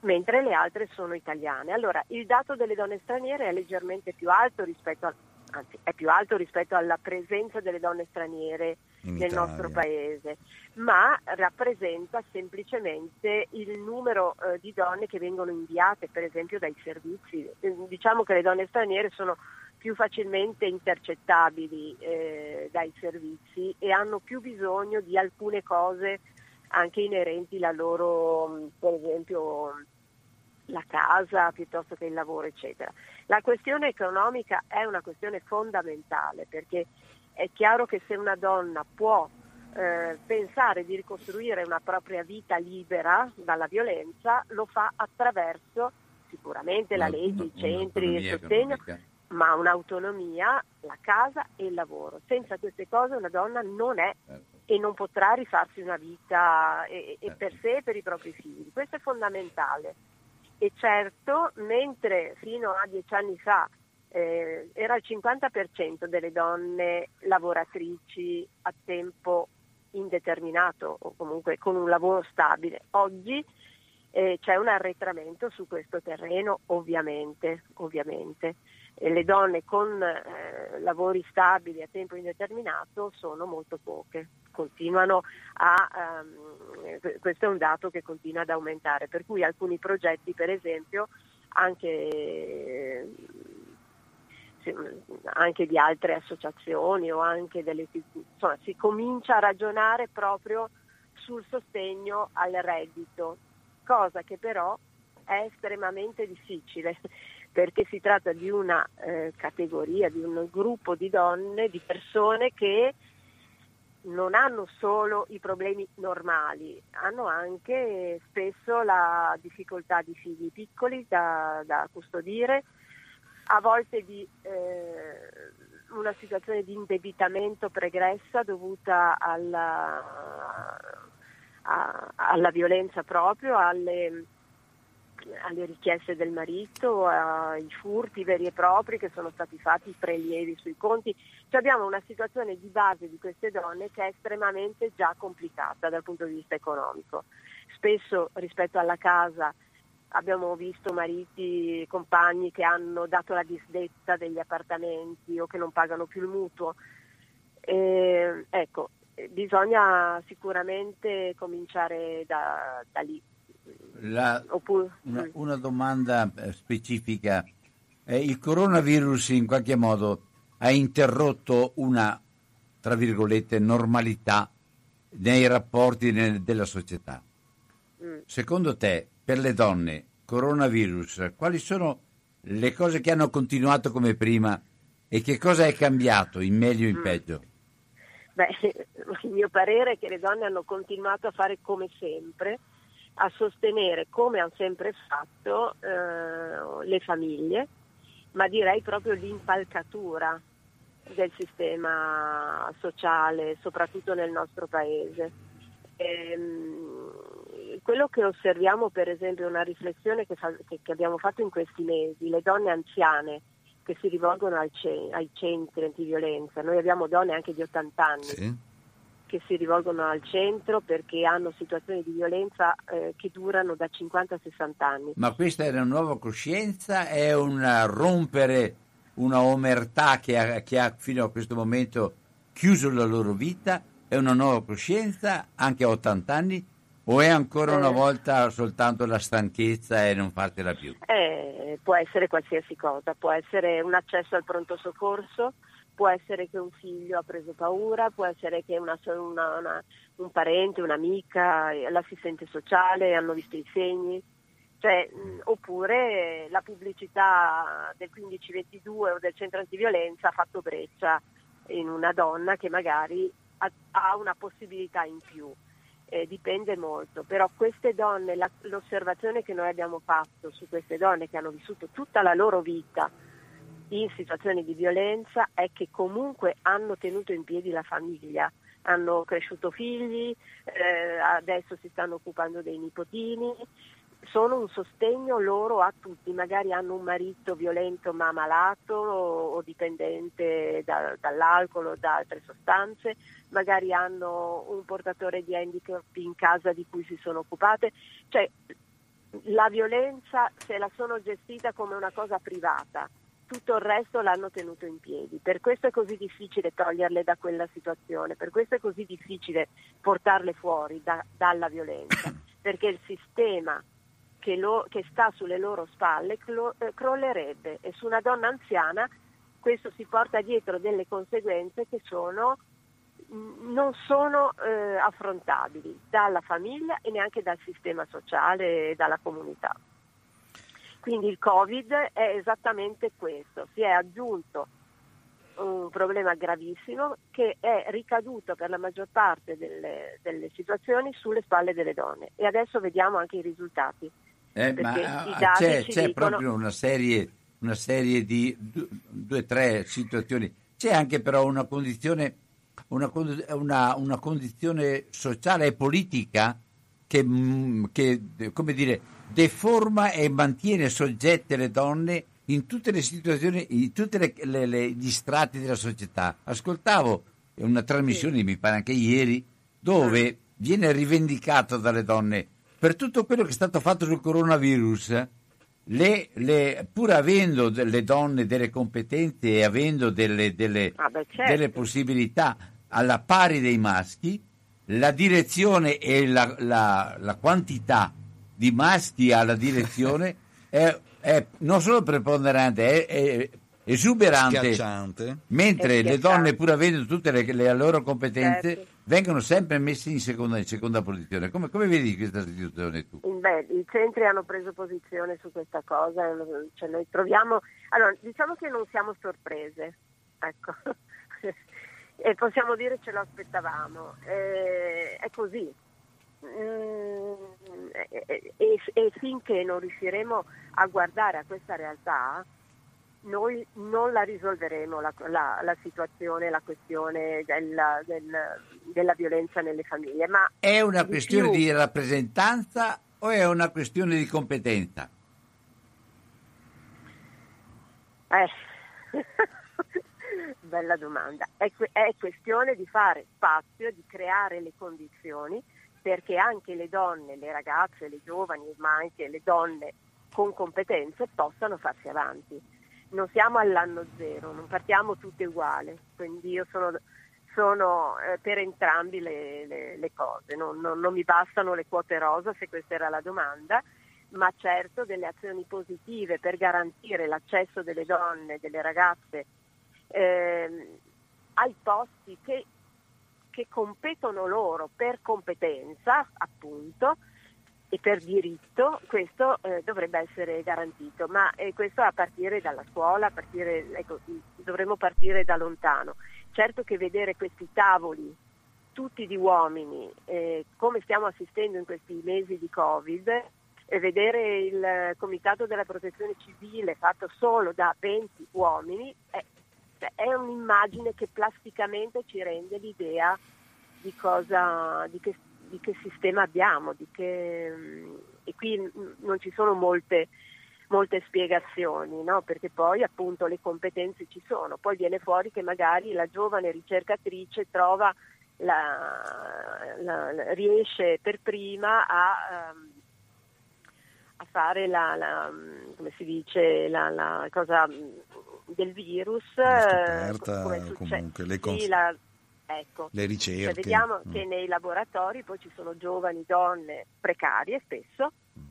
C: mentre le altre sono italiane. Allora, il dato delle donne straniere è leggermente più alto rispetto a, anzi, è più alto rispetto alla presenza delle donne straniere In nel Italia. nostro paese, ma rappresenta semplicemente il numero eh, di donne che vengono inviate, per esempio, dai servizi. Eh, diciamo che le donne straniere sono più facilmente intercettabili eh, dai servizi e hanno più bisogno di alcune cose anche inerenti alla loro, per esempio, la casa piuttosto che il lavoro, eccetera. La questione economica è una questione fondamentale perché è chiaro che se una donna può eh, pensare di ricostruire una propria vita libera dalla violenza, lo fa attraverso sicuramente la legge, i centri, il sostegno, economica. ma un'autonomia, la casa e il lavoro. Senza queste cose una donna non è certo e non potrà rifarsi una vita e, e per sé e per i propri figli. Questo è fondamentale. E certo, mentre fino a dieci anni fa eh, era il 50% delle donne lavoratrici a tempo indeterminato o comunque con un lavoro stabile, oggi eh, c'è un arretramento su questo terreno ovviamente. ovviamente le donne con eh, lavori stabili a tempo indeterminato sono molto poche, continuano a, um, questo è un dato che continua ad aumentare, per cui alcuni progetti per esempio anche, anche di altre associazioni o anche delle insomma, si comincia a ragionare proprio sul sostegno al reddito, cosa che però è estremamente difficile perché si tratta di una eh, categoria, di un gruppo di donne, di persone che non hanno solo i problemi normali, hanno anche spesso la difficoltà di figli piccoli da, da custodire, a volte di eh, una situazione di indebitamento pregressa dovuta alla, a, alla violenza proprio, alle alle richieste del marito, ai furti veri e propri che sono stati fatti, i prelievi sui conti. Cioè abbiamo una situazione di base di queste donne che è estremamente già complicata dal punto di vista economico. Spesso rispetto alla casa abbiamo visto mariti, compagni che hanno dato la disdetta degli appartamenti o che non pagano più il mutuo. E, ecco, bisogna sicuramente cominciare da, da lì.
A: La, una, una, domanda eh, specifica. Eh, il coronavirus in qualche modo ha interrotto una, tra virgolette, normalità nei rapporti nel, della società. Mm. Secondo te, per le donne, coronavirus, quali sono le cose che hanno continuato come prima e che cosa è cambiato in meglio o in mm. peggio?
C: Beh, il mio parere è che le donne hanno continuato a fare come sempre, a sostenere, come hanno sempre fatto, eh, le famiglie, ma direi proprio l'impalcatura del sistema sociale, soprattutto nel nostro paese. Ehm, quello che osserviamo per esempio è una riflessione che, fa, che, che, abbiamo fatto in questi mesi, le donne anziane che si rivolgono ce, ai centri antiviolenza, noi abbiamo donne anche di 80 anni. Sì che si rivolgono al centro perché hanno situazioni di violenza eh, che durano da 50 a 60 anni.
A: Ma questa è una nuova coscienza? È un rompere una omertà che ha, che ha fino a questo momento chiuso la loro vita? È una nuova coscienza anche a 80 anni? O è ancora una eh. volta soltanto la stanchezza e non fartela più?
C: Eh, può essere qualsiasi cosa, può essere un accesso al pronto soccorso, può essere che un figlio ha preso paura, può essere che una, una, una, un parente, un'amica, l'assistente sociale hanno visto i segni, cioè, mh, oppure la pubblicità del 1522 o del centro antiviolenza ha fatto breccia in una donna che magari ha, ha una possibilità in più. Eh, dipende molto, però queste donne, la, l'osservazione che noi abbiamo fatto su queste donne che hanno vissuto tutta la loro vita in situazioni di violenza è che comunque hanno tenuto in piedi la famiglia, hanno cresciuto figli, eh, adesso si stanno occupando dei nipotini, sono un sostegno loro a tutti, magari hanno un marito violento ma malato o, o dipendente da, dall'alcol o da altre sostanze, magari hanno un portatore di handicap in casa di cui si sono occupate, cioè la violenza se la sono gestita come una cosa privata, tutto il resto l'hanno tenuto in piedi. Per questo è così difficile toglierle da quella situazione, per questo è così difficile portarle fuori da, dalla violenza, perché il sistema che, lo, che, sta sulle loro spalle clo, eh, crollerebbe e su una donna anziana questo si porta dietro delle conseguenze che sono, mm, non sono eh, affrontabili dalla famiglia e neanche dal sistema sociale e dalla comunità. Quindi il Covid è esattamente questo, si è aggiunto un problema gravissimo che è ricaduto per la maggior parte delle, delle, situazioni sulle spalle delle donne. E adesso vediamo anche i risultati.
A: Eh, ma c'è, c'è dicono... proprio una serie, una serie di due o tre situazioni, c'è anche però una condizione, una, una, una condizione sociale e politica che, mm, che come dire, deforma e mantiene soggette le donne in tutte le situazioni, in tutti gli strati della società. Ascoltavo una trasmissione, sì. mi pare anche ieri, dove ah. viene rivendicato dalle donne per tutto quello che è stato fatto sul coronavirus. Le, le, pur avendo le donne delle competenze e avendo delle, delle,
C: ah beh, certo.
A: delle possibilità alla pari dei maschi, la direzione e la, la, la quantità di maschi alla direzione è, è non solo preponderante, è, è esuberante.
B: Schiacciante.
A: Mentre le donne, pur avendo tutte le, le loro competenze, certo. vengono sempre messe in seconda, in seconda posizione. Come, come, vedi questa situazione tu?
C: Beh, i centri hanno preso posizione su questa cosa, cioè noi troviamo... Allora, diciamo che non siamo sorprese, ecco. e possiamo dire ce lo aspettavamo. Eh, è così, Mm, e, e, e, finché non riusciremo a guardare a questa realtà, noi non la risolveremo la, la, la situazione, la questione della, del, della, violenza nelle famiglie. Ma
A: è una di questione più... di rappresentanza o è una questione di competenza?
C: Eh. Bella domanda. È, è questione di fare spazio, di creare le condizioni perché anche le donne, le ragazze, le giovani, ma anche le donne con competenze possano farsi avanti. Non siamo all'anno zero, non partiamo tutte uguali, quindi io sono, sono eh, per entrambi le, le, le cose, non, non, non mi bastano le quote rosa se questa era la domanda, ma certo delle azioni positive per garantire l'accesso delle donne, delle ragazze eh, ai posti che che competono loro per competenza, appunto, e per diritto, questo eh, dovrebbe essere garantito, ma eh, questo a partire dalla scuola, a partire, ecco, dovremmo partire da lontano. Certo che vedere questi tavoli tutti di uomini, eh, come stiamo assistendo in questi mesi di Covid, e vedere il Comitato della Protezione Civile fatto solo da 20 uomini, cioè, è un'immagine che plasticamente ci rende l'idea di, cosa, di, che, di che sistema abbiamo, che, e qui non ci sono molte, molte spiegazioni, no? perché poi appunto le competenze ci sono, poi viene fuori che magari la giovane ricercatrice trova la, la, riesce per prima a, um, a fare la, la, come si dice, la, cosa del virus.
B: Scoperta, come comunque le, cons- sì, la,
C: ecco,
B: le ricerche. Cioè
C: vediamo mm. che nei laboratori poi ci sono giovani donne precarie spesso, mm.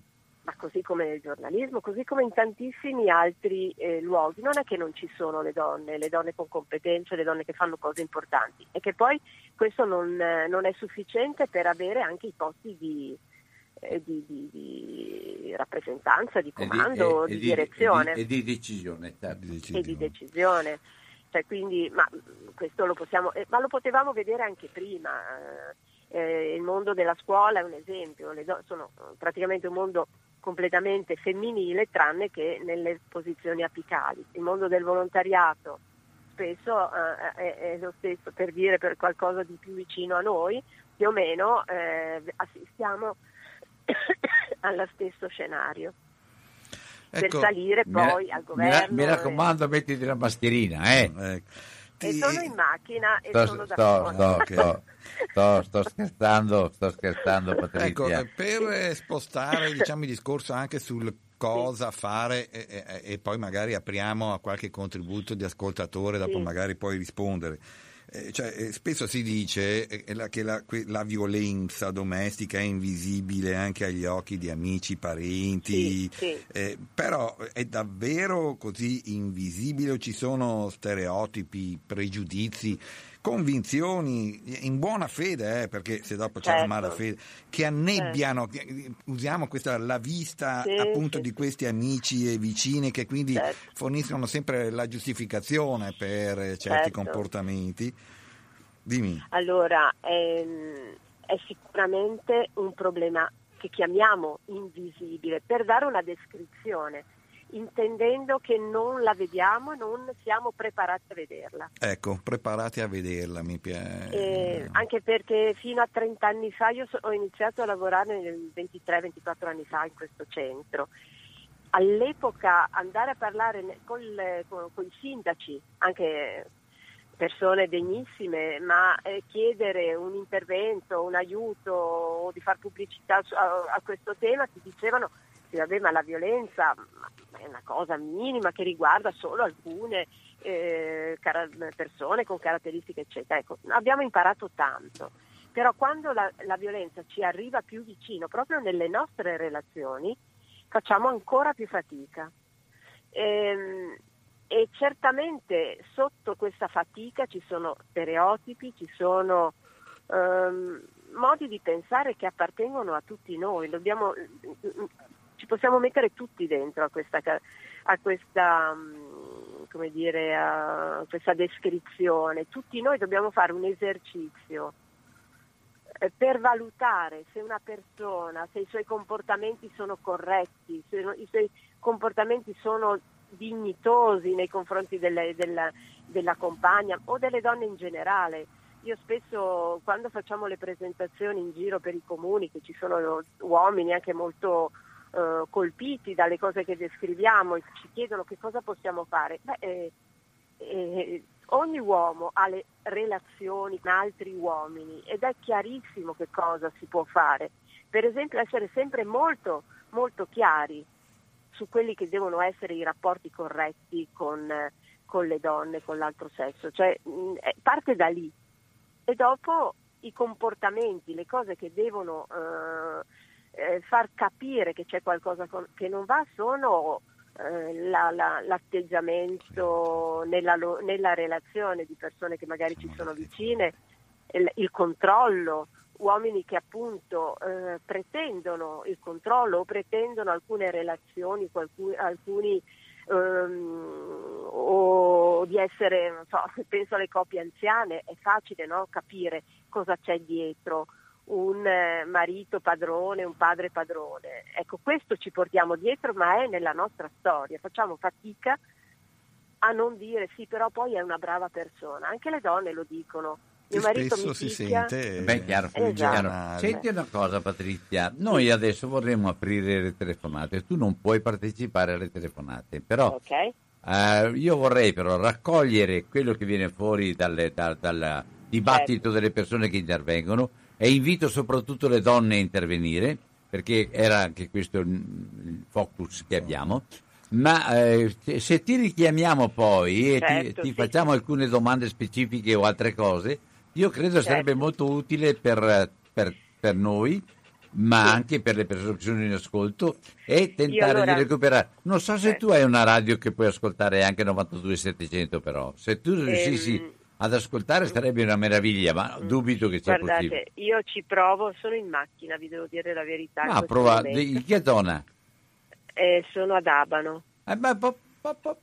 C: ma così come nel giornalismo, così come in tantissimi altri eh, luoghi. Non è che non ci sono le donne, le donne con competenze, le donne che fanno cose importanti, è che poi questo non, eh, non è sufficiente per avere anche i posti di eh, di, di, di, rappresentanza, di comando, di, di, direzione.
A: E di, decisione,
C: certo. E di decisione. Cioè, quindi, ma, questo lo possiamo, eh, ma lo potevamo vedere anche prima. Eh, il mondo della scuola è un esempio, do- sono praticamente un mondo completamente femminile tranne che nelle posizioni apicali. Il mondo del volontariato spesso eh, è, è, lo stesso, per dire per qualcosa di più vicino a noi, più o meno eh, assistiamo allo stesso scenario. Ecco, per salire poi
A: ra-
C: al governo.
A: Mi, raccomando, mettiti la mascherina, eh.
C: Ecco. Ti... E sono in macchina e
A: sto,
C: sono
A: sto, da sto, okay. sto, sto, scherzando, sto scherzando Patrizia.
B: Ecco, per spostare diciamo, il discorso anche sul cosa fare e, e, e, poi magari apriamo a qualche contributo di ascoltatore, dopo sì. magari puoi rispondere. Eh, cioè, eh, spesso si dice eh, che la, la, violenza domestica è invisibile anche agli occhi di amici, parenti, sì, sì. Eh, però è davvero così invisibile o ci sono stereotipi, pregiudizi? Convinzioni in buona fede, eh, perché se dopo certo. c'è la mala fede, che annebbiano, certo. usiamo questa, la vista sì, appunto sì. di questi amici e vicini che quindi certo. forniscono sempre la giustificazione per certi certo. comportamenti. Dimmi.
C: Allora, ehm, è sicuramente un problema che chiamiamo invisibile per dare una descrizione intendendo che non la vediamo e non siamo preparati a vederla.
B: Ecco, preparati a vederla, mi piace.
C: Eh, anche perché fino a 30 anni fa io ho iniziato a lavorare 23-24 anni fa in questo centro. All'epoca andare a parlare con, i sindaci, anche persone degnissime, ma eh, chiedere un intervento, un aiuto o di fare pubblicità a, a questo tema ti dicevano sì, vabbè, ma la violenza è una cosa minima che riguarda solo alcune eh, persone con caratteristiche eccetera. Ecco, abbiamo imparato tanto, però quando la, la violenza ci arriva più vicino, proprio nelle nostre relazioni, facciamo ancora più fatica. Ehm, e certamente sotto questa fatica ci sono stereotipi, ci sono um, modi di pensare che appartengono a tutti noi. Dobbiamo, ci possiamo mettere tutti dentro a questa, a questa, mm, dire, a questa descrizione. Tutti noi dobbiamo fare un esercizio eh, per valutare se una persona, se i suoi comportamenti sono corretti, se i suoi comportamenti sono dignitosi nei confronti delle, della, della compagna o delle donne in generale. Io spesso quando facciamo le presentazioni in giro per i comuni, che ci sono uomini anche molto eh, colpiti dalle cose che descriviamo e ci chiedono che cosa possiamo fare, Beh, eh, eh, ogni uomo ha le relazioni con altri uomini ed è chiarissimo che cosa si può fare. Per esempio essere sempre molto, molto chiari su quelli che devono essere i rapporti corretti con, con le donne, con l'altro sesso. Cioè, mh, eh, parte da lì e dopo i comportamenti, le cose che devono eh, eh, far capire che c'è qualcosa che non va sono eh, la, la, l'atteggiamento nella, nella, relazione di persone che magari ci sono vicine, il, il controllo, uomini che appunto eh, pretendono il controllo o pretendono alcune relazioni, alcuni, alcuni ehm, o di essere, non so, penso alle coppie anziane, è facile no? capire cosa c'è dietro un eh, marito padrone, un padre padrone. Ecco, questo ci portiamo dietro, ma è nella nostra storia. Facciamo fatica a non dire sì, però poi è una brava persona. Anche le donne lo dicono mio marito
B: spesso
C: si
B: picchia. sente
A: Beh, chiaro, esatto. Senti una cosa Patrizia, noi adesso vorremmo aprire le telefonate, tu non puoi partecipare alle telefonate, però
C: okay.
A: eh, io vorrei però raccogliere quello che viene fuori dalle, da, dal dibattito certo. delle persone che intervengono e invito soprattutto le donne a intervenire, perché era anche questo il focus che abbiamo. Ma eh, se ti richiamiamo poi e certo, ti, ti sì, facciamo alcune domande specifiche o altre cose, io credo certo. sarebbe molto utile per, per, per noi, ma sì. anche per le persone che sono in ascolto e tentare allora... di recuperare. Non so se eh. tu hai una radio che puoi ascoltare anche 92700 però, se tu riuscissi ehm... ad ascoltare sarebbe una meraviglia, ma dubito che sia
C: Guardate,
A: possibile.
C: io ci provo, sono in macchina, vi devo dire la verità.
A: Ma prova, in che zona?
C: Eh, sono ad Abano.
A: Eh, beh, po-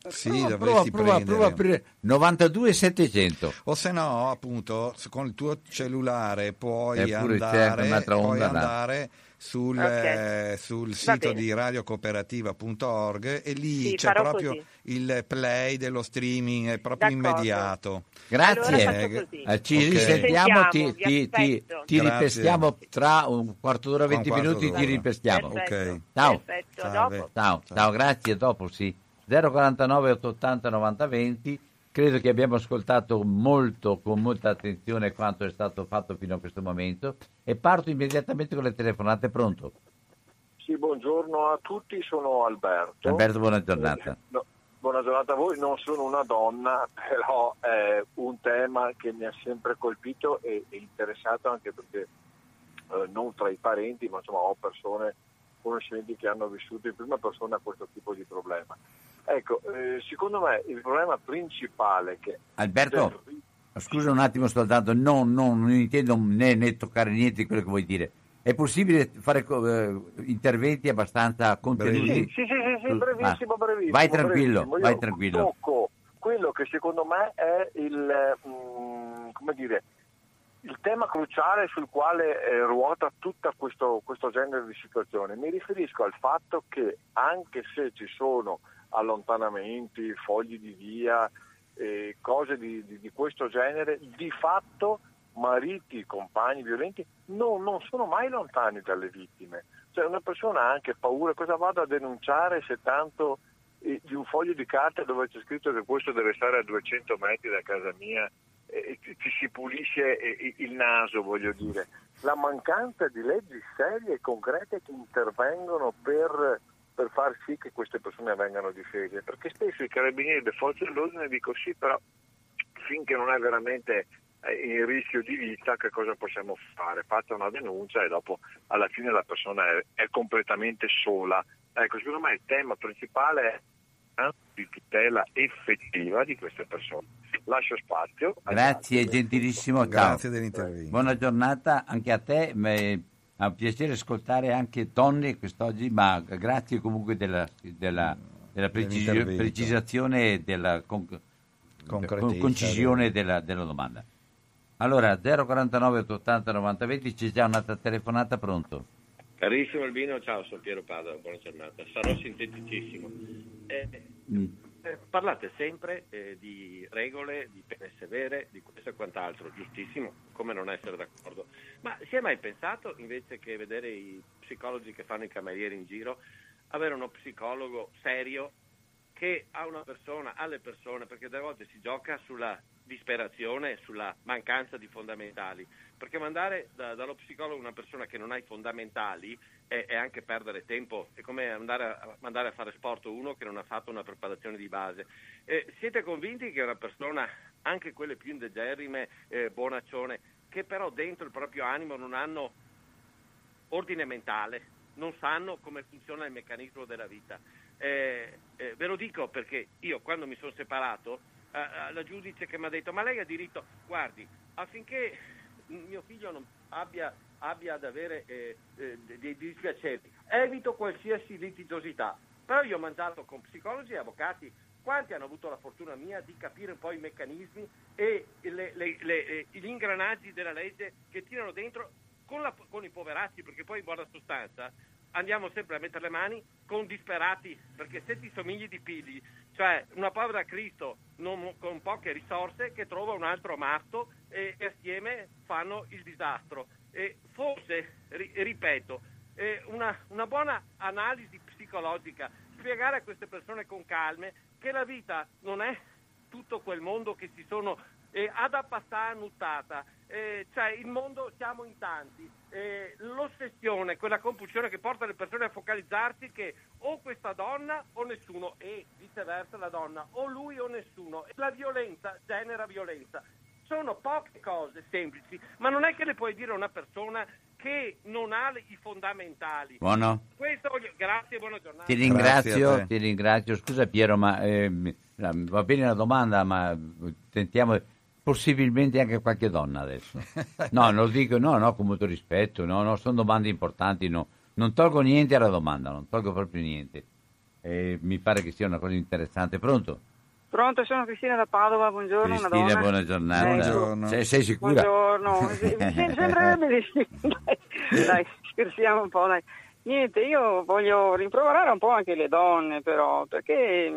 B: sì, prova, prova, prova, prova, aprire
A: 92 700
B: o se no appunto con il tuo cellulare puoi andare, puoi andare sul,
C: Ok.
B: eh, sul sito di radiocooperativa.org e lì
C: Sì,
B: c'è proprio
C: così.
B: il play dello streaming, è proprio
C: D'accordo.
B: immediato.
A: Grazie.
C: Allora così.
A: Eh, ci
B: Ok.
A: risentiamo, ti, ti, ti, ti ripestiamo tra un quarto d'ora,
B: Tra un
A: 20
B: quarto
A: minuti, ti
B: d'ora.
A: ripestiamo.
C: Perfetto.
B: Ok.
A: Ciao.
C: Perfetto,
B: Salve.
C: dopo.
A: Ciao, ciao, grazie, dopo sì. 049 880 90 20. Credo che abbiamo ascoltato molto, con molta attenzione quanto è stato fatto fino a questo momento e parto immediatamente con le telefonate. Pronto?
D: Sì, buongiorno a tutti, sono Alberto.
A: Alberto, buona giornata.
D: Eh, no, buona giornata a voi, non sono una donna, però è un tema che mi ha sempre colpito e, e interessato anche perché eh, non tra i parenti, ma insomma ho persone, conoscenti che hanno vissuto in prima persona questo tipo di problema. Ecco, eh, secondo me il problema principale che
A: Alberto, scusa un attimo, sto dando, no, no, non intendo né, né toccare niente di quello che vuoi dire. È possibile fare eh, interventi abbastanza contenuti?
D: Sì, sì, sì, sì, brevissimo, brevissimo.
A: Vai tranquillo,
D: brevissimo. Io
A: vai tranquillo.
D: Tocco quello che secondo me è il, mm, come dire, il tema cruciale sul quale eh, ruota tutto questo, questo genere di situazione. Mi riferisco al fatto che anche se ci sono allontanamenti, fogli di via, eh, cose di, di- di questo genere, di fatto mariti, compagni violenti non, non sono mai lontani dalle vittime. Cioè una persona ha anche paura, cosa vado a denunciare se tanto eh, di un foglio di carta dove c'è scritto che questo deve stare a 200 metri da casa mia e ti ti si pulisce eh, il naso, voglio dire. La mancanza di leggi serie e concrete che intervengono per, per far sì che queste persone vengano difese. Perché spesso i carabinieri e le forze dell'ordine dico sì, però finché non è veramente eh, in rischio di vita che cosa possiamo fare? Fatta una denuncia e dopo alla fine la persona è, è completamente sola. Ecco, secondo me il tema principale è eh, di tutela effettiva di queste persone. Lascio spazio.
A: Grazie, gentilissimo. Ciao.
B: Grazie dell'intervento.
A: Buona giornata anche a te. È un piacere ascoltare anche donne quest'oggi, ma grazie comunque della, della- della
B: Dell'intervento.
A: precisazione e della con- concisione
B: vero.
A: della, della domanda. Allora, 049 880 90 20, c'è già un'altra telefonata, pronto?
E: Carissimo Albino, ciao, sono Piero Padova, buona giornata. Sarò sinteticissimo. Eh,
A: Mm.
E: Eh, parlate sempre eh, di regole, di pene severe, di questo e quant'altro, giustissimo, come non essere d'accordo. Ma si è mai pensato, invece che vedere i psicologi che fanno i camerieri in giro, avere uno psicologo serio che a una persona, alle persone, perché delle volte si gioca sulla disperazione, sulla mancanza di fondamentali, perché mandare da- dallo psicologo una persona che non ha i fondamentali è, è anche perdere tempo, è come andare a, mandare a fare sport uno che non ha fatto una preparazione di base. Eh, siete convinti che una persona, anche quelle più indegerrime, eh, bonaccione, che però dentro il proprio animo non hanno ordine mentale, non sanno come funziona il meccanismo della vita. Eh, eh, ve lo dico perché io quando mi sono separato, la giudice che mi ha detto ma lei ha diritto, guardi, affinché mio figlio non abbia, abbia ad avere eh, eh, dei, dispiaceri, evito qualsiasi litigiosità. Però io ho mangiato con psicologi e avvocati quanti hanno avuto la fortuna mia di capire un po' i meccanismi e le- le- le- eh, gli ingranaggi della legge che tirano dentro con, la- con i poveracci, perché poi in buona sostanza andiamo sempre a mettere le mani con disperati, perché se ti somigli di pigli, cioè una povera Cristo non- con poche risorse che trova un altro matto e, e assieme fanno il disastro. E forse, ri- ripeto, eh, una, una buona analisi psicologica, spiegare a queste persone con calme che la vita non è tutto quel mondo che si sono eh, ad appassare nuttata, eh, cioè il mondo siamo in tanti, eh, l'ossessione, quella compulsione che porta le persone a focalizzarsi che o questa donna o nessuno e viceversa la donna o lui o nessuno, la violenza genera violenza. Sono poche cose semplici, ma non è che le puoi dire a una persona che non ha i fondamentali.
A: Buono?
E: Questo Grazie, buona giornata.
A: Ti ringrazio, ti ringrazio. Scusa Piero, ma ehm, va bene la domanda, ma tentiamo possibilmente anche qualche donna adesso. No, non lo dico, no, no, con molto rispetto, no, no, sono domande importanti, no. Non tolgo niente alla domanda, non tolgo proprio niente. Eh, mi pare che sia una cosa interessante. Pronto?
F: Pronto, sono Cristina da Padova, buongiorno
A: Cristina,
F: Madonna.
A: buona giornata.
B: Buongiorno.
A: Sei, sei sicura?
F: Buongiorno, mi sem- sembrerebbe di sì. dai, scherziamo un po', dai. Niente, io voglio rimproverare un po' anche le donne, però, perché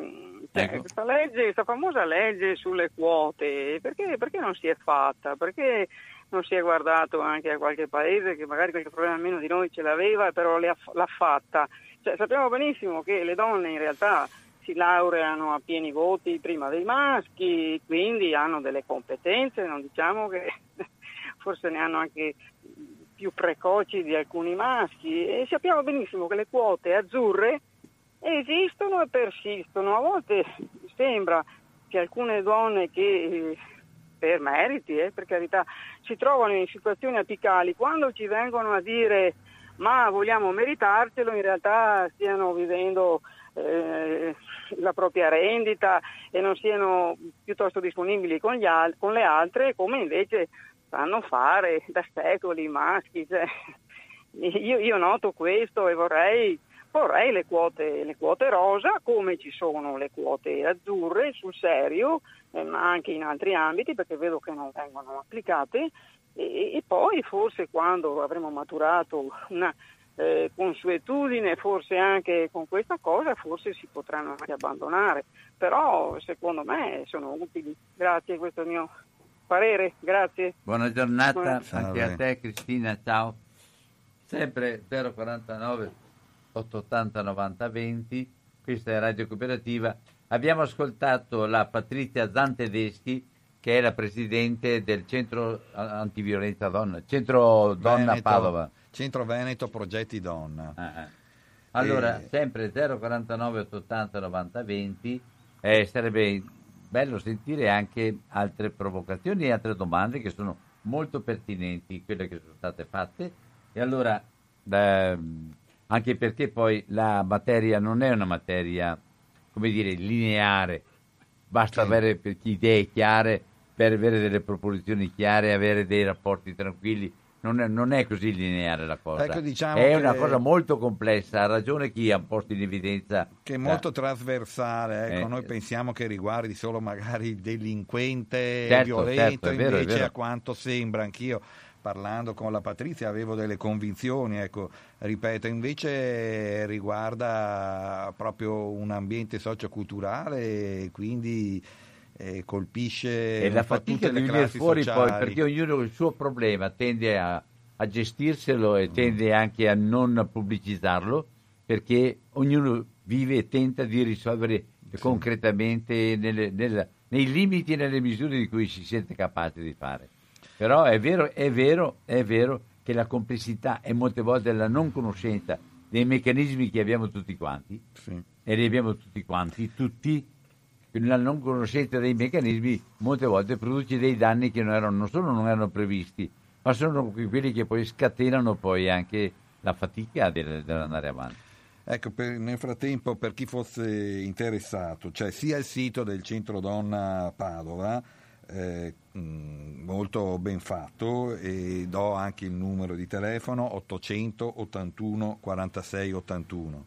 A: Ecco.
F: questa legge, questa famosa legge sulle quote, perché, perché non si è fatta? Perché non si è guardato anche a qualche paese che magari qualche problema meno di noi ce l'aveva, però le ha- l'ha fatta? Cioè, sappiamo benissimo che le donne in realtà si laureano a pieni voti prima dei maschi, quindi hanno delle competenze, non diciamo che forse ne hanno anche più precoci di alcuni maschi e sappiamo benissimo che le quote azzurre esistono e persistono. A volte sembra che alcune donne che eh, per meriti, eh, per carità, si trovano in situazioni apicali, quando ci vengono a dire ma vogliamo meritarcelo, in realtà stiano vivendo eh, la propria rendita e non siano piuttosto disponibili con, al- con le altre, come invece sanno fare da secoli i maschi. Cioè, io, io noto questo e vorrei, vorrei le, quote, le quote rosa, come ci sono le quote azzurre sul serio, eh, ma anche in altri ambiti, perché vedo che non vengono applicate. E, e poi forse quando avremo maturato una eh, consuetudine, forse anche con questa cosa, forse si potranno anche abbandonare. Però secondo me sono utili. Grazie, questo è il mio parere. Grazie.
A: Buona giornata
F: Buona-
A: anche a te Cristina, ciao. Sempre 049 880 90 20, questa è Radio Cooperativa. Abbiamo ascoltato la Patrizia Zantedeschi che è la presidente del centro antiviolenza donna, centro donna
B: Veneto-
A: Padova.
B: Centro Veneto Progetti Donna.
A: Ah, ah. Allora,
B: Eh.
A: sempre 049 880 90 20, eh, sarebbe bello sentire anche altre provocazioni e altre domande che sono molto pertinenti, quelle che sono state fatte. E allora, ehm, anche perché poi la materia non è una materia, come dire, lineare, basta
B: Sì.
A: avere idee chiare, per avere delle proposizioni chiare, avere dei rapporti tranquilli. Non è, non è così lineare la cosa.
B: Ecco, diciamo
A: è una cosa molto complessa, ha ragione chi ha posto in evidenza.
B: Che è molto trasversale, ecco,
A: Eh,
B: noi pensiamo che riguardi solo magari il delinquente
A: Certo,
B: violento,
A: certo, vero,
B: invece a quanto sembra, anch'io parlando con la Patrizia avevo delle convinzioni, ecco, ripeto, invece riguarda proprio un ambiente socioculturale e quindi eh, colpisce
A: e la fatica di venire fuori poi
B: sociali.
A: perché ognuno il suo problema tende a, a gestirselo e tende anche a non pubblicizzarlo perché ognuno vive e tenta di risolvere concretamente nelle- nella- nei limiti e nelle misure di cui si sente capace di fare. Però è vero, è vero, è vero che la complessità e molte volte la non conoscenza dei meccanismi che abbiamo tutti quanti,
B: Sì.
A: e li abbiamo tutti quanti, tutti, la non conoscenza dei meccanismi molte volte produce dei danni che non, erano, non solo non erano previsti, ma sono quelli che poi scatenano poi anche la fatica del- dell'andare avanti.
B: Ecco, per- nel frattempo, per chi fosse interessato, c'è sia il sito del Centro Donna Padova, eh, molto ben fatto, e do anche il numero di telefono 800 81 46 81.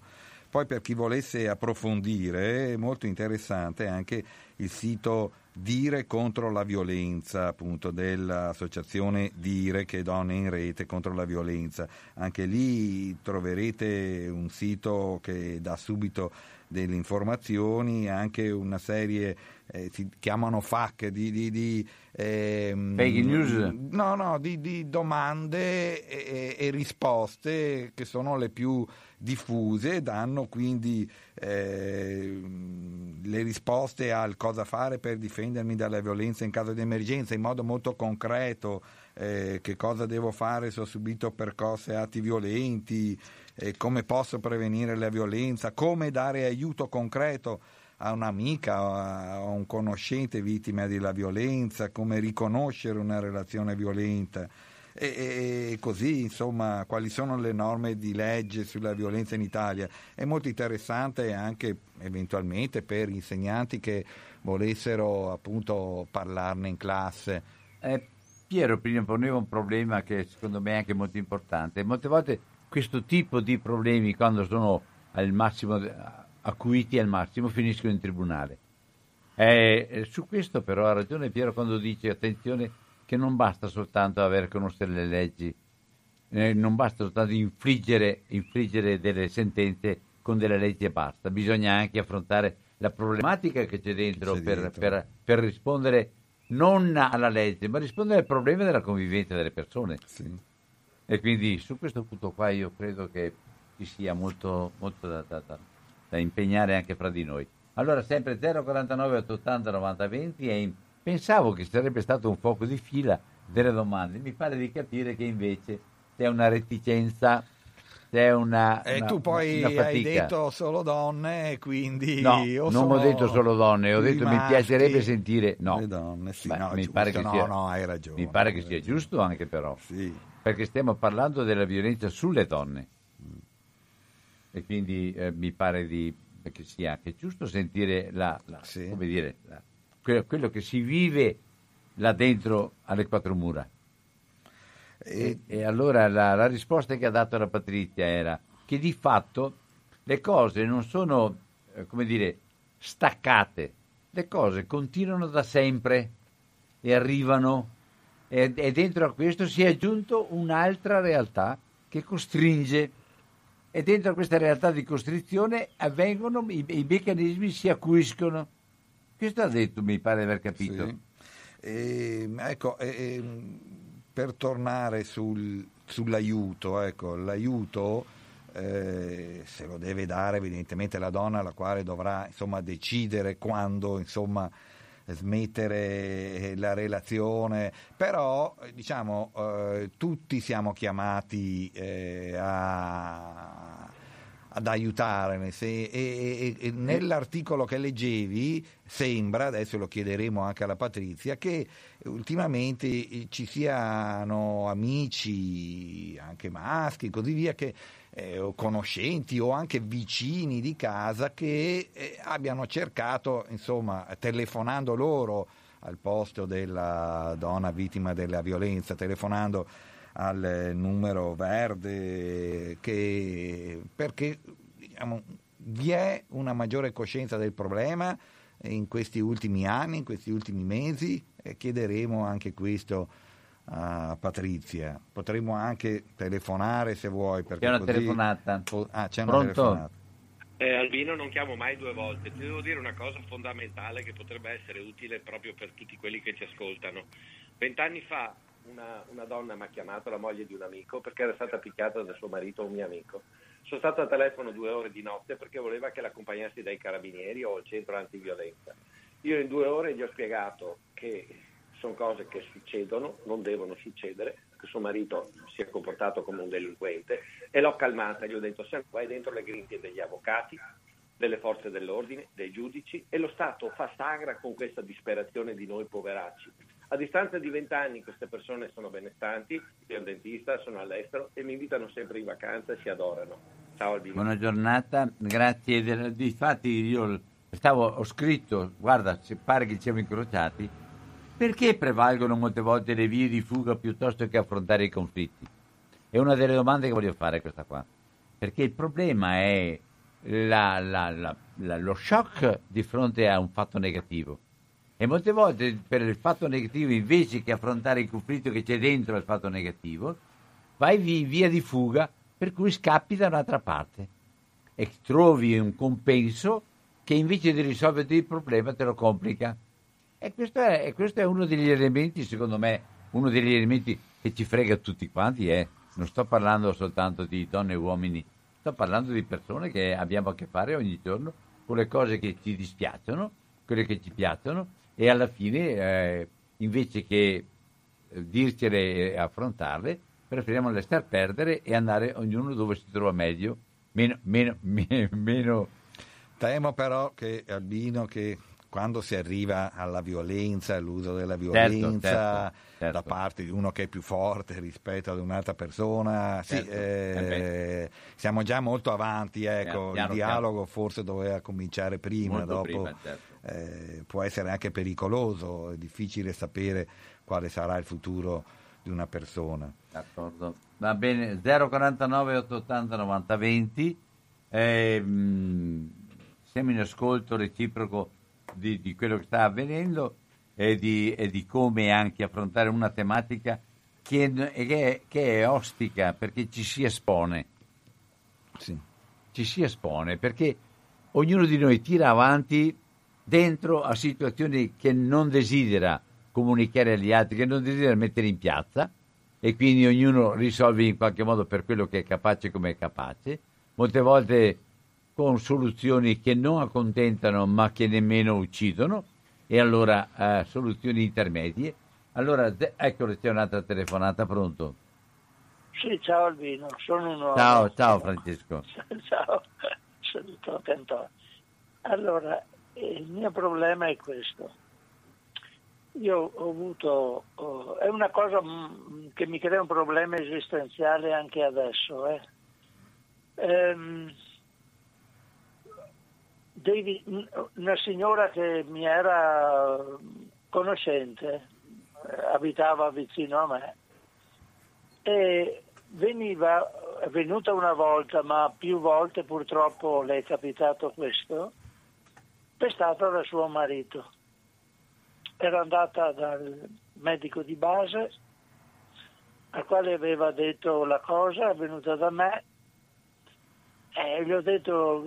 B: Poi per chi volesse approfondire, è molto interessante anche il sito Dire contro la violenza, appunto, dell'associazione Dire che è Donne in Rete contro la violenza. Anche lì troverete un sito che dà subito delle informazioni, anche una serie, eh, si chiamano FAC, di... di, di ehm,
A: Fake news?
B: No, no, di, di domande e, e risposte che sono le più diffuse, danno quindi eh, le risposte al cosa fare per difendermi dalla violenza in caso di emergenza in modo molto concreto, eh, che cosa devo fare se ho subito percosse e atti violenti, eh, come posso prevenire la violenza, come dare aiuto concreto a un'amica, a un conoscente vittima della violenza, come riconoscere una relazione violenta. E, e così, insomma, quali sono le norme di legge sulla violenza in Italia. È molto interessante anche eventualmente per insegnanti che volessero appunto parlarne in classe.
A: Eh, Piero prima poneva un problema che secondo me è anche molto importante. Molte volte questo tipo di problemi, quando sono al massimo, acuiti al massimo, finiscono in tribunale. Eh, eh, su questo però ha ragione Piero quando dice attenzione che non basta soltanto aver conoscere le leggi, eh, non basta soltanto infliggere, infliggere delle sentenze con delle leggi e basta, bisogna anche affrontare la problematica che c'è dentro,
B: C'è
A: per,
B: dentro.
A: per- per rispondere non alla legge, ma rispondere al problema della convivenza delle persone.
B: Sì.
A: E quindi su questo punto qua io credo che ci sia molto, molto da, da- da- da impegnare anche fra di noi. Allora sempre 049 880 90 20 e in- pensavo che sarebbe stato un fuoco di fila delle domande, mi pare di capire che invece c'è una reticenza, c'è una,
B: E
A: una-
B: tu poi hai detto solo donne, quindi...
A: No, non
B: sono
A: ho detto solo donne, ho detto mi piacerebbe sentire... No,
B: Le donne, sì,
A: Beh,
B: no,
A: mi
B: giusto,
A: pare che
B: no,
A: sia,
B: no, hai ragione.
A: mi pare che sia giusto anche però,
B: Sì.
A: perché stiamo parlando della violenza sulle donne. E quindi eh, mi pare di, che sia anche giusto sentire la, la-
B: Sì.
A: come dire, la- quello, che si vive là dentro alle quattro mura.
B: E-
A: E, e allora la, la risposta che ha dato la Patrizia era che di fatto le cose non sono, eh, come dire, staccate, le cose continuano da sempre e arrivano e, e dentro a questo si è aggiunto un'altra realtà che costringe e dentro a questa realtà di costrizione avvengono, i, i meccanismi si acuiscono. Questo ha detto, mi pare aver capito.
B: Sì. E, ecco, e- e, per tornare sul- sull'aiuto, ecco, l'aiuto eh, se lo deve dare evidentemente la donna, la quale dovrà insomma, decidere quando insomma, smettere la relazione, però eh, diciamo eh, tutti siamo chiamati eh, a ad aiutare e, e- e nell'articolo che leggevi sembra, adesso lo chiederemo anche alla Patrizia, che ultimamente ci siano amici, anche maschi e così via, che, eh, o conoscenti o anche vicini di casa che eh, abbiano cercato, insomma, telefonando loro al posto della donna vittima della violenza, telefonando al numero verde che, perché diciamo, vi è una maggiore coscienza del problema in questi ultimi anni, in questi ultimi mesi e chiederemo anche questo a Patrizia. Potremmo anche telefonare se vuoi. Perché
A: C'è una
B: così-
A: telefonata.
B: Ah, c'è una
A: Pronto?
B: telefonata.
E: Eh, Albino non chiamo mai due volte, ti devo dire una cosa fondamentale che potrebbe essere utile proprio per tutti quelli che ci ascoltano. Vent'anni fa una, una donna mi ha chiamato, la moglie di un amico, perché era stata picchiata da suo marito, un mio amico. Sono stato al telefono due ore di notte perché voleva che l'accompagnassi dai carabinieri o al centro antiviolenza. Io in due ore gli ho spiegato che sono cose che succedono, non devono succedere, che suo marito si è comportato come un delinquente e l'ho calmata, gli ho detto se vai dentro le grinfie degli avvocati, delle forze dell'ordine, dei giudici e lo Stato fa sagra con questa disperazione di noi poveracci. A distanza di vent'anni queste persone sono benestanti, sono dentista, sono all'estero e mi invitano sempre in vacanza e si adorano. Ciao Albino.
A: Buona giornata, grazie. Difatti io stavo, ho scritto, guarda, pare che ci siamo incrociati, perché prevalgono molte volte le vie di fuga piuttosto che affrontare i conflitti? È una delle domande che voglio fare questa qua, perché il problema è la- la- la- lo shock di fronte a un fatto negativo. E molte volte per il fatto negativo, invece che affrontare il conflitto che c'è dentro il fatto negativo, vai vi- via di fuga per cui scappi da un'altra parte e trovi un compenso che invece di risolvere il problema te lo complica. E questo è, e questo è uno degli elementi, secondo me, uno degli elementi che ci frega tutti quanti. eh. Non sto parlando soltanto di donne e uomini, sto parlando di persone che abbiamo a che fare ogni giorno con le cose che ci dispiacciono, quelle che ci piacciono e alla fine, eh, invece che eh, dircele e affrontarle, preferiamo lasciar perdere e andare ognuno dove si trova meglio, meno, meno, me- meno
B: Temo però che Albino che quando si arriva alla violenza, all'uso della
A: Certo,
B: violenza
A: certo, certo.
B: da parte di uno che è più forte rispetto ad un'altra persona, sì,
A: Certo,
B: eh,
A: eh
B: siamo già molto avanti, ecco,
A: Piano, piano,
B: il dialogo forse doveva cominciare prima,
A: molto
B: dopo
A: prima, certo.
B: Eh, può essere anche pericoloso, è difficile sapere quale sarà il futuro di una persona.
A: D'accordo. Va bene, 049 880 90 20. Ehm, siamo in ascolto reciproco di, di quello che sta avvenendo e di, e di come anche affrontare una tematica che, che, che è ostica perché ci si espone.
B: Sì.
A: Ci si espone perché ognuno di noi tira avanti dentro a situazioni che non desidera comunicare agli altri, che non desidera mettere in piazza e quindi ognuno risolve in qualche modo per quello che è capace come è capace, molte volte con soluzioni che non accontentano ma che nemmeno uccidono e allora eh, soluzioni intermedie. Allora, eccolo, c'è un'altra telefonata, pronto?
G: Sì, ciao Albino, sono un uomo.
A: Ciao, ciao Francesco.
G: ciao, saluto Antonio. Allora, il mio problema è questo. Io ho avuto, oh, è una cosa mm, che mi crea un problema esistenziale anche adesso. Eh. Ehm, devi, una signora che mi era conoscente, eh, abitava vicino a me, e veniva, è venuta una volta, ma più volte purtroppo le è capitato questo, pestata da suo marito. Era andata dal medico di base, al quale aveva detto la cosa, è venuta da me e gli ho detto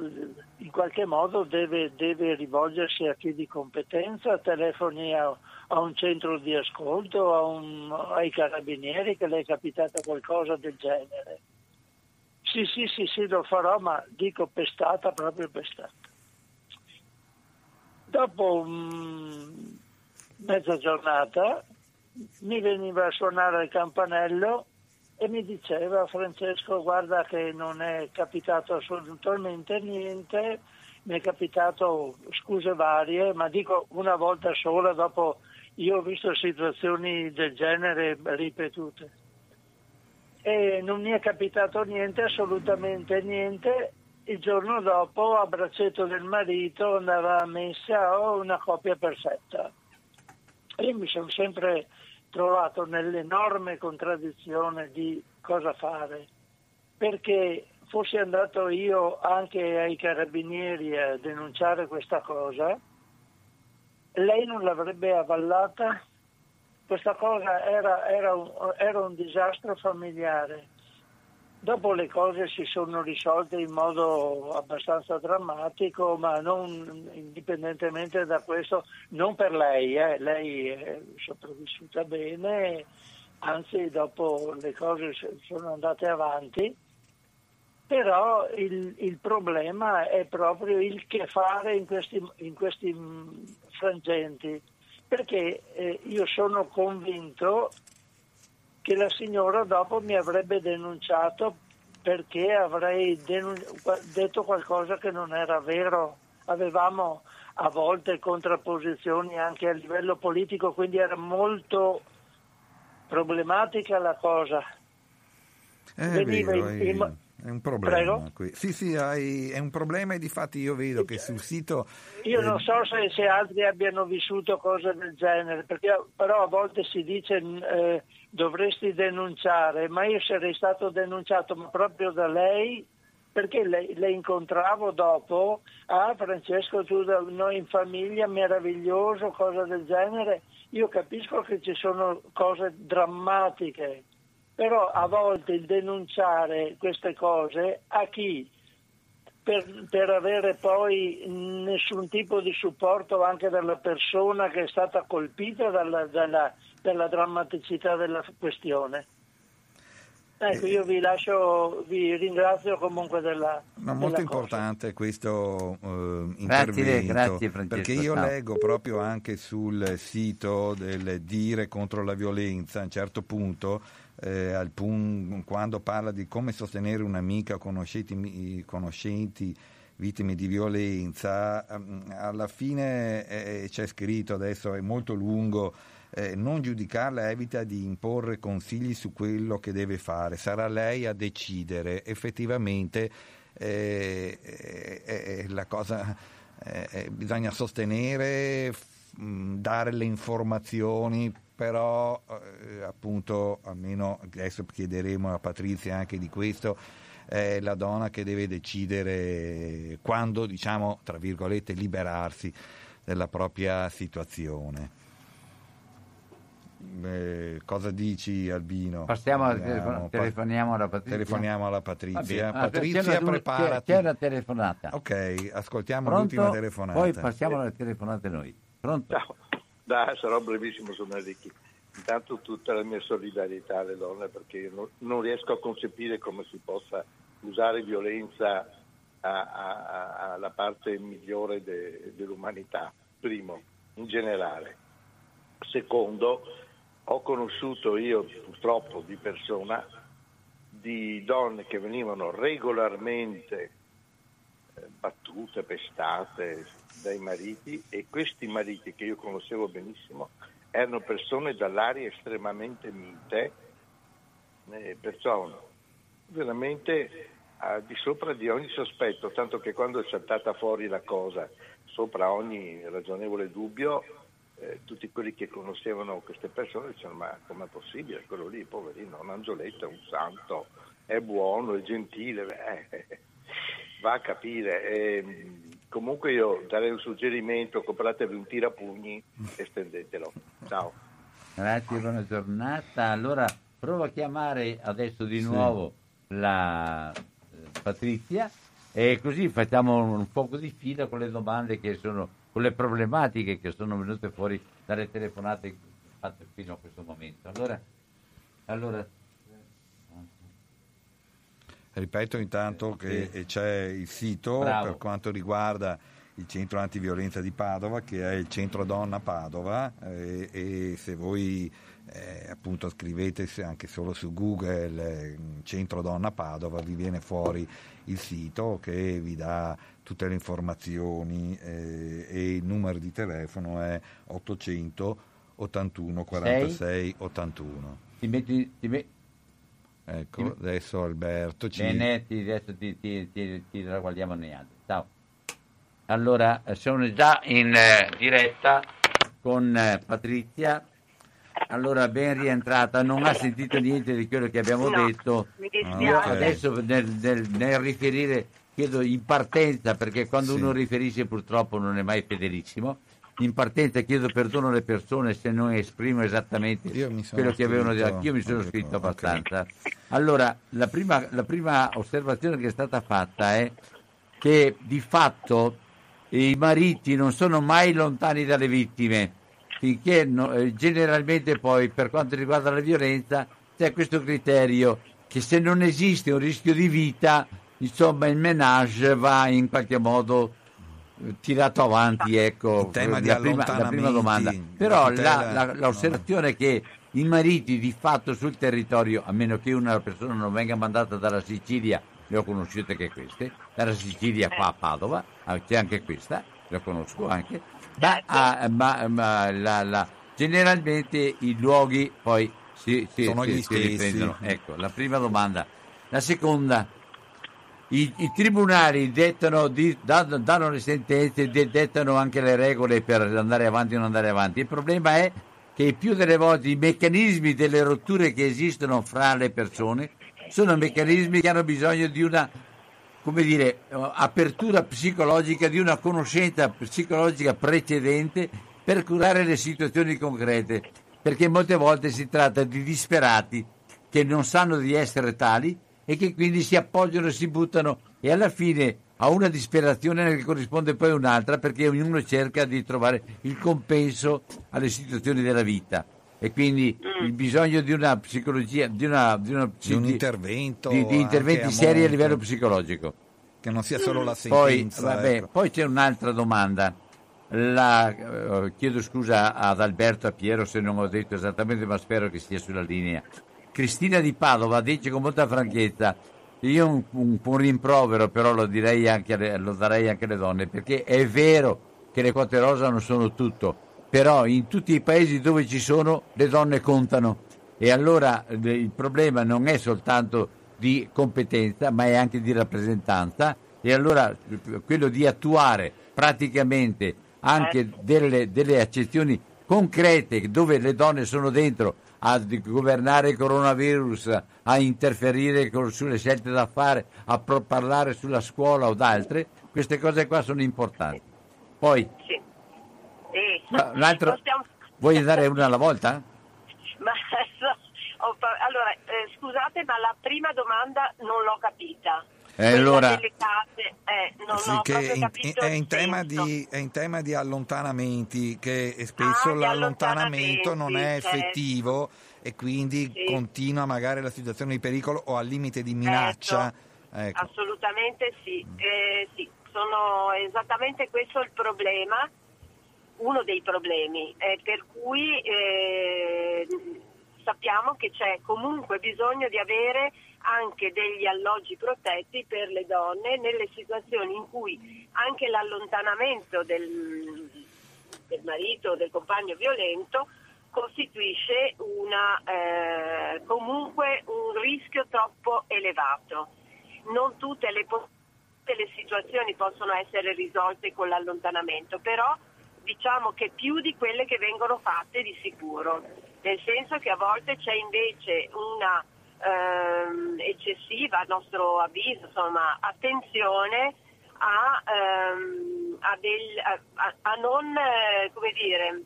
G: in qualche modo deve, deve rivolgersi a chi di competenza, telefoni a, a un centro di ascolto, un, ai carabinieri che le è capitata qualcosa del genere. Sì, sì, sì, sì, lo farò, ma dico pestata, proprio pestata. Dopo um, mezza giornata mi veniva a suonare il campanello e mi diceva Francesco guarda che non è capitato assolutamente niente, mi è capitato scuse varie, ma dico una volta sola, dopo io ho visto situazioni del genere ripetute. E non mi è capitato niente, assolutamente niente, il giorno dopo a braccetto del marito andava a messa o una coppia perfetta. Io mi sono sempre trovato nell'enorme contraddizione di cosa fare, perché fossi andato io anche ai carabinieri a denunciare questa cosa, lei non l'avrebbe avvallata? Questa cosa era, era, un, era un disastro familiare Dopo le cose si sono risolte in modo abbastanza drammatico, ma non indipendentemente da questo, non per lei, eh. lei è sopravvissuta bene, anzi dopo le cose sono andate avanti, però il, il problema è proprio il che fare in questi, in questi frangenti, perché eh, io sono convinto che la signora dopo mi avrebbe denunciato perché avrei denun- detto qualcosa che non era vero. Avevamo a volte contrapposizioni anche a livello politico, quindi era molto problematica la cosa.
B: È Veniva vero, in, in, è un problema. Sì, sì, hai, è un problema e di fatti io vedo che sul sito...
G: Io eh... non so se, se, altri abbiano vissuto cose del genere, perché, però a volte si dice eh, dovresti denunciare, ma io sarei stato denunciato proprio da lei perché le, le, incontravo dopo, ah Francesco tu da noi in famiglia, meraviglioso, cose del genere, io capisco che ci sono cose drammatiche però a volte il denunciare queste cose a chi? Per, per, avere poi nessun tipo di supporto anche dalla persona che è stata colpita dalla, dalla, dalla drammaticità della questione. Ecco, io vi lascio, vi ringrazio comunque della.
B: Ma molto
G: della
B: importante questo uh,
A: intervento. Grazie, grazie
B: perché io ciao. leggo proprio anche sul sito del Dire contro la violenza, a un certo punto eh, al pun- quando parla di come sostenere un'amica o conoscenti, conoscenti vittime di violenza, ehm, alla fine eh, c'è scritto, adesso è molto lungo, eh, non giudicarla evita di imporre consigli su quello che deve fare, sarà lei a decidere. Effettivamente eh, eh, eh la cosa bisogna sostenere, dare le informazioni però eh, appunto almeno adesso chiederemo a Patrizia anche di questo è la donna che deve decidere quando diciamo tra virgolette liberarsi della propria situazione eh, cosa dici Albino?
A: Passiamo a
B: Andiamo,
A: telefon- telefoniamo alla Patrizia.
B: telefoniamo alla Patrizia.
A: Ah,
B: Patrizia,
A: c'è
B: preparati.
A: C'è, una telefonata.
B: Ok, ascoltiamo
A: Pronto?
B: l'ultima telefonata.
A: Poi passiamo alle telefonate noi. Pronto?
H: Ciao, dai, sarò brevissimo, sono Enrico. Intanto tutta la mia solidarietà alle donne perché io non, non riesco a concepire come si possa usare violenza alla parte migliore de- dell'umanità, primo, in generale. Secondo, ho conosciuto io purtroppo di persona di donne che venivano regolarmente eh, battute, pestate dai mariti e questi mariti che io conoscevo benissimo erano persone dall'aria estremamente mite, eh, perciò veramente al di sopra di ogni sospetto, tanto che quando è saltata fuori la cosa sopra ogni ragionevole dubbio, eh, tutti quelli che conoscevano queste persone dicevano ma com'è possibile quello lì, poverino, un angioletto, è un santo, è buono, è gentile, eh, va a capire. Eh, comunque io darei un suggerimento, compratevi un tirapugni e stendetelo. Ciao.
A: Grazie, buona giornata. Allora provo a chiamare adesso di
B: Sì.
A: nuovo la eh, Patrizia e così facciamo un poco di fila con le domande che sono, con le problematiche che sono venute fuori dalle telefonate fatte fino a questo momento. Allora, allora
B: Ripeto intanto che
A: Sì.
B: c'è il sito
A: Bravo.
B: per quanto riguarda il centro antiviolenza di Padova che è il centro donna Padova eh, e se voi eh, appunto scrivete anche solo su Google eh, centro donna Padova vi viene fuori il sito che vi dà tutte le informazioni eh, e il numero di telefono è 800 81 46 81
A: ti metti... Ti me-
B: ecco adesso Alberto ci
A: Bene, ti, adesso ti, ti, ti, ti ragguardiamo nei altri. Ciao. Allora, sono già in eh, diretta con eh, Patrizia. Allora, ben rientrata, non ha sentito niente di quello che abbiamo
C: No,
A: detto.
C: mi
A: Io adesso nel, nel- nel riferire chiedo in partenza, perché quando
B: Sì.
A: uno riferisce purtroppo non è mai fedelissimo. In partenza chiedo perdono alle persone se non esprimo esattamente
B: Io
A: quello che avevano detto. Anch'io mi sono scritto abbastanza. Allora, la prima, la prima osservazione che è stata fatta è che di fatto i mariti non sono mai lontani dalle vittime, finché no- eh, generalmente poi per quanto riguarda la violenza c'è questo criterio che se non esiste un rischio di vita, insomma il menage va in qualche modo eh, tirato avanti, ecco,
B: tema
A: la, prima, la prima domanda.
B: la
A: Però la- la- l'osservazione è che i mariti di fatto sul territorio, a meno che una persona non venga mandata dalla Sicilia, le ho conosciute anche queste, dalla Sicilia qua a Padova, ah, c'è anche questa, le conosco anche, ma, ah, ma- ma la- la- generalmente i luoghi poi si, si-
B: Sono
A: si-
B: gli
A: si
B: stessi.
A: riprendono. Ecco, la prima domanda. La seconda, i, i tribunali dettano, di- danno, danno le sentenze, de- dettano anche le regole per andare avanti o non andare avanti. Il problema è che più delle volte i meccanismi delle rotture che esistono fra le persone sono meccanismi che hanno bisogno di una come dire, apertura psicologica, di una conoscenza psicologica precedente per curare le situazioni concrete, perché molte volte si tratta di disperati che non sanno di essere tali e che quindi si appoggiano e si buttano e alla fine a una disperazione ne corrisponde poi un'altra perché ognuno cerca di trovare il compenso alle situazioni della vita e quindi il bisogno di una psicologia, di, una, di, una,
B: di un intervento
A: di, di interventi
B: anche
A: seri a livello psicologico.
B: che non sia solo la
A: Poi,
B: sentenza
A: vabbè,
B: ecco.
A: poi c'è un'altra domanda. La- eh, chiedo scusa ad Alberto e a Piero se non ho detto esattamente, ma spero che sia sulla linea. Cristina di Padova dice con molta franchezza: Io un, un, un rimprovero, però lo, direi anche lo darei anche alle donne, perché è vero che le quote rosa non sono tutto, però in tutti i paesi dove ci sono le donne contano. E allora eh, il problema non è soltanto di competenza, ma è anche di rappresentanza. E allora eh, quello di attuare praticamente anche delle, delle accezioni concrete dove le donne sono dentro a governare il coronavirus, a interferire con- sulle scelte da fare, a pro- parlare sulla scuola o d'altre, queste cose qua sono importanti. Poi,
C: Sì.
A: Ah, un altro-
C: possiamo-
A: vuoi dare una alla volta?
C: allora, eh, scusate, ma la prima domanda non l'ho capita.
A: Eh, allora,
C: case, eh,
B: Sì, in-
C: capito
B: è, in tema
C: senso.
B: di, è in tema di allontanamenti, che spesso
C: Ah,
B: l'allontanamento non è
C: certo.
B: effettivo e quindi
C: Sì.
B: continua magari la situazione di pericolo o al limite di minaccia. Ecco.
C: Assolutamente sì, Eh, sì, sono esattamente questo il problema, uno dei problemi, eh, per cui eh, sappiamo che c'è comunque bisogno di avere anche degli alloggi protetti per le donne nelle situazioni in cui anche l'allontanamento del, del marito o del compagno violento costituisce una, eh, comunque un rischio troppo elevato. Non tutte le, tutte le situazioni possono essere risolte con l'allontanamento, però diciamo che più di quelle che vengono fatte di sicuro, nel senso che a volte c'è invece una ehm, eccessiva, a nostro avviso, insomma, attenzione a, ehm, a del- a- a- non, eh, come dire,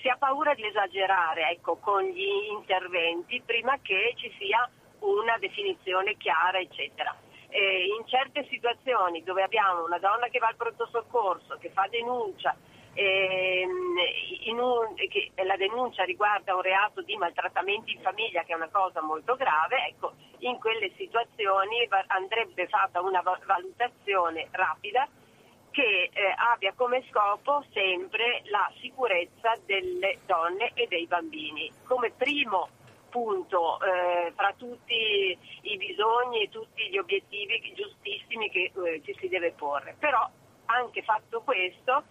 C: si ha paura di esagerare ecco, con gli interventi prima che ci sia una definizione chiara, eccetera. Eh, in certe situazioni dove abbiamo una donna che va al pronto soccorso, che fa denuncia, un- che la denuncia riguarda un reato di maltrattamenti in famiglia, che è una cosa molto grave, ecco, in quelle situazioni andrebbe fatta una va- valutazione rapida che eh, abbia come scopo sempre la sicurezza delle donne e dei bambini. Come primo punto eh, fra tutti i bisogni e tutti gli obiettivi giustissimi che eh, ci si deve porre. Però anche fatto questo,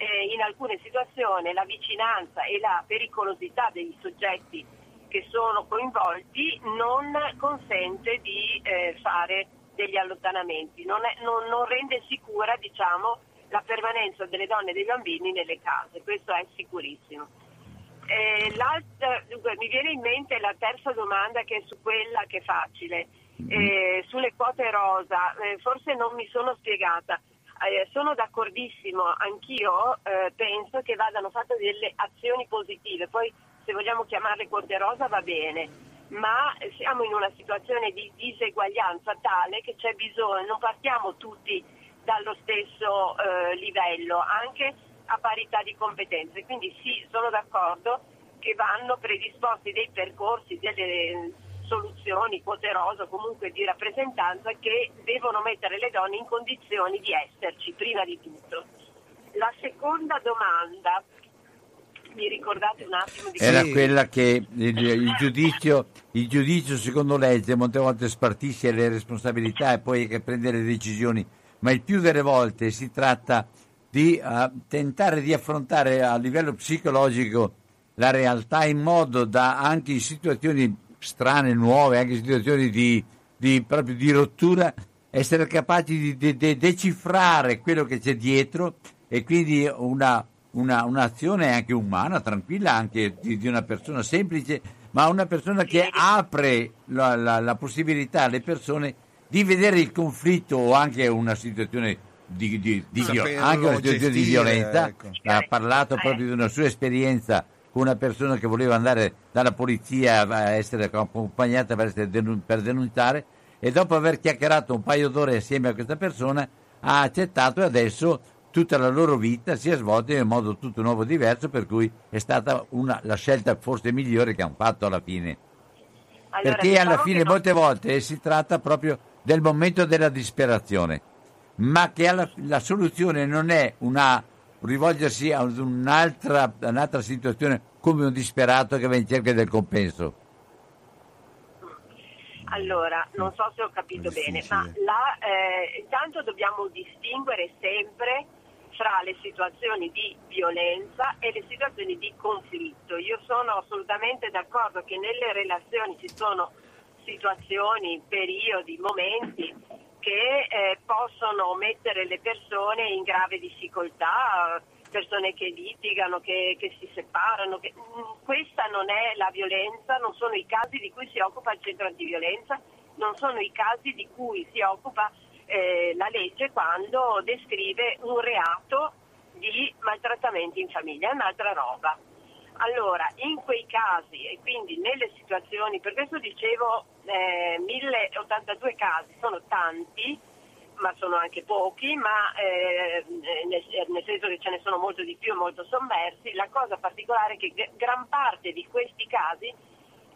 C: eh, in alcune situazioni la vicinanza e la pericolosità dei soggetti che sono coinvolti non consente di eh, fare degli allontanamenti, non, è- non- non rende sicura diciamo, la permanenza delle donne e dei bambini nelle case, questo è sicurissimo. Eh, dunque, mi viene in mente la terza domanda che è su quella che è facile, eh, sulle quote rosa, eh, forse non mi sono spiegata. Eh, sono d'accordissimo, anch'io eh, penso che vadano fatte delle azioni positive, poi se vogliamo chiamarle quote rosa va bene, ma siamo in una situazione di diseguaglianza tale che c'è bisogno, non partiamo tutti dallo stesso eh, livello, anche a parità di competenze. Quindi sì, sono d'accordo che vanno predisposti dei percorsi, delle soluzioni, quote rosa, comunque di rappresentanza che devono mettere le donne in condizioni di esserci, prima di tutto. La seconda domanda, mi ricordate un attimo di
A: Era
B: Sì.
A: quella che il, il giudizio, il giudizio secondo legge molte volte spartisce le responsabilità e poi che prende le decisioni, ma il più delle volte si tratta di eh, tentare di affrontare a livello psicologico la realtà in modo da anche in situazioni strane, nuove, anche situazioni di, di- proprio di rottura, essere capaci di, de- de- decifrare quello che c'è dietro e quindi una, una- un'azione anche umana, tranquilla, anche di, di una persona semplice, ma una persona che apre la, la- la possibilità alle persone di vedere il conflitto o anche una situazione di, di- di anche una situazione di
B: gestire,
A: violenza.
B: ecco.
A: Ha parlato proprio di una sua esperienza una persona che voleva andare dalla polizia a essere accompagnata per, essere denun- per denunciare e dopo aver chiacchierato un paio d'ore assieme a questa persona ha accettato e adesso tutta la loro vita si è svolta in un modo tutto nuovo e diverso per cui è stata una- la scelta forse migliore che hanno fatto alla fine.
C: Allora,
A: perché
C: diciamo
A: alla
C: che
A: fine
C: no-
A: molte volte si tratta proprio del momento della disperazione, ma che alla- la soluzione non è una rivolgersi a un'altra, un'altra situazione come un disperato che va in cerca del compenso.
C: Allora, non so se ho capito bene, ma la, eh, intanto dobbiamo distinguere sempre fra le situazioni di violenza e le situazioni di conflitto. Io sono assolutamente d'accordo che nelle relazioni ci sono situazioni, periodi, momenti che eh, possono mettere le persone in grave difficoltà, persone che litigano, che, che si separano. che- mm, Questa non è la violenza, non sono i casi di cui si occupa il centro antiviolenza, non sono i casi di cui si occupa eh, la legge quando descrive un reato di maltrattamenti in famiglia, è un'altra roba. Allora, in quei casi e quindi nelle situazioni, per questo dicevo eh, 1082 casi, sono tanti, ma sono anche pochi, ma eh, nel, nel, senso che ce ne sono molto di più e molto sommersi, la cosa particolare è che gran parte di questi casi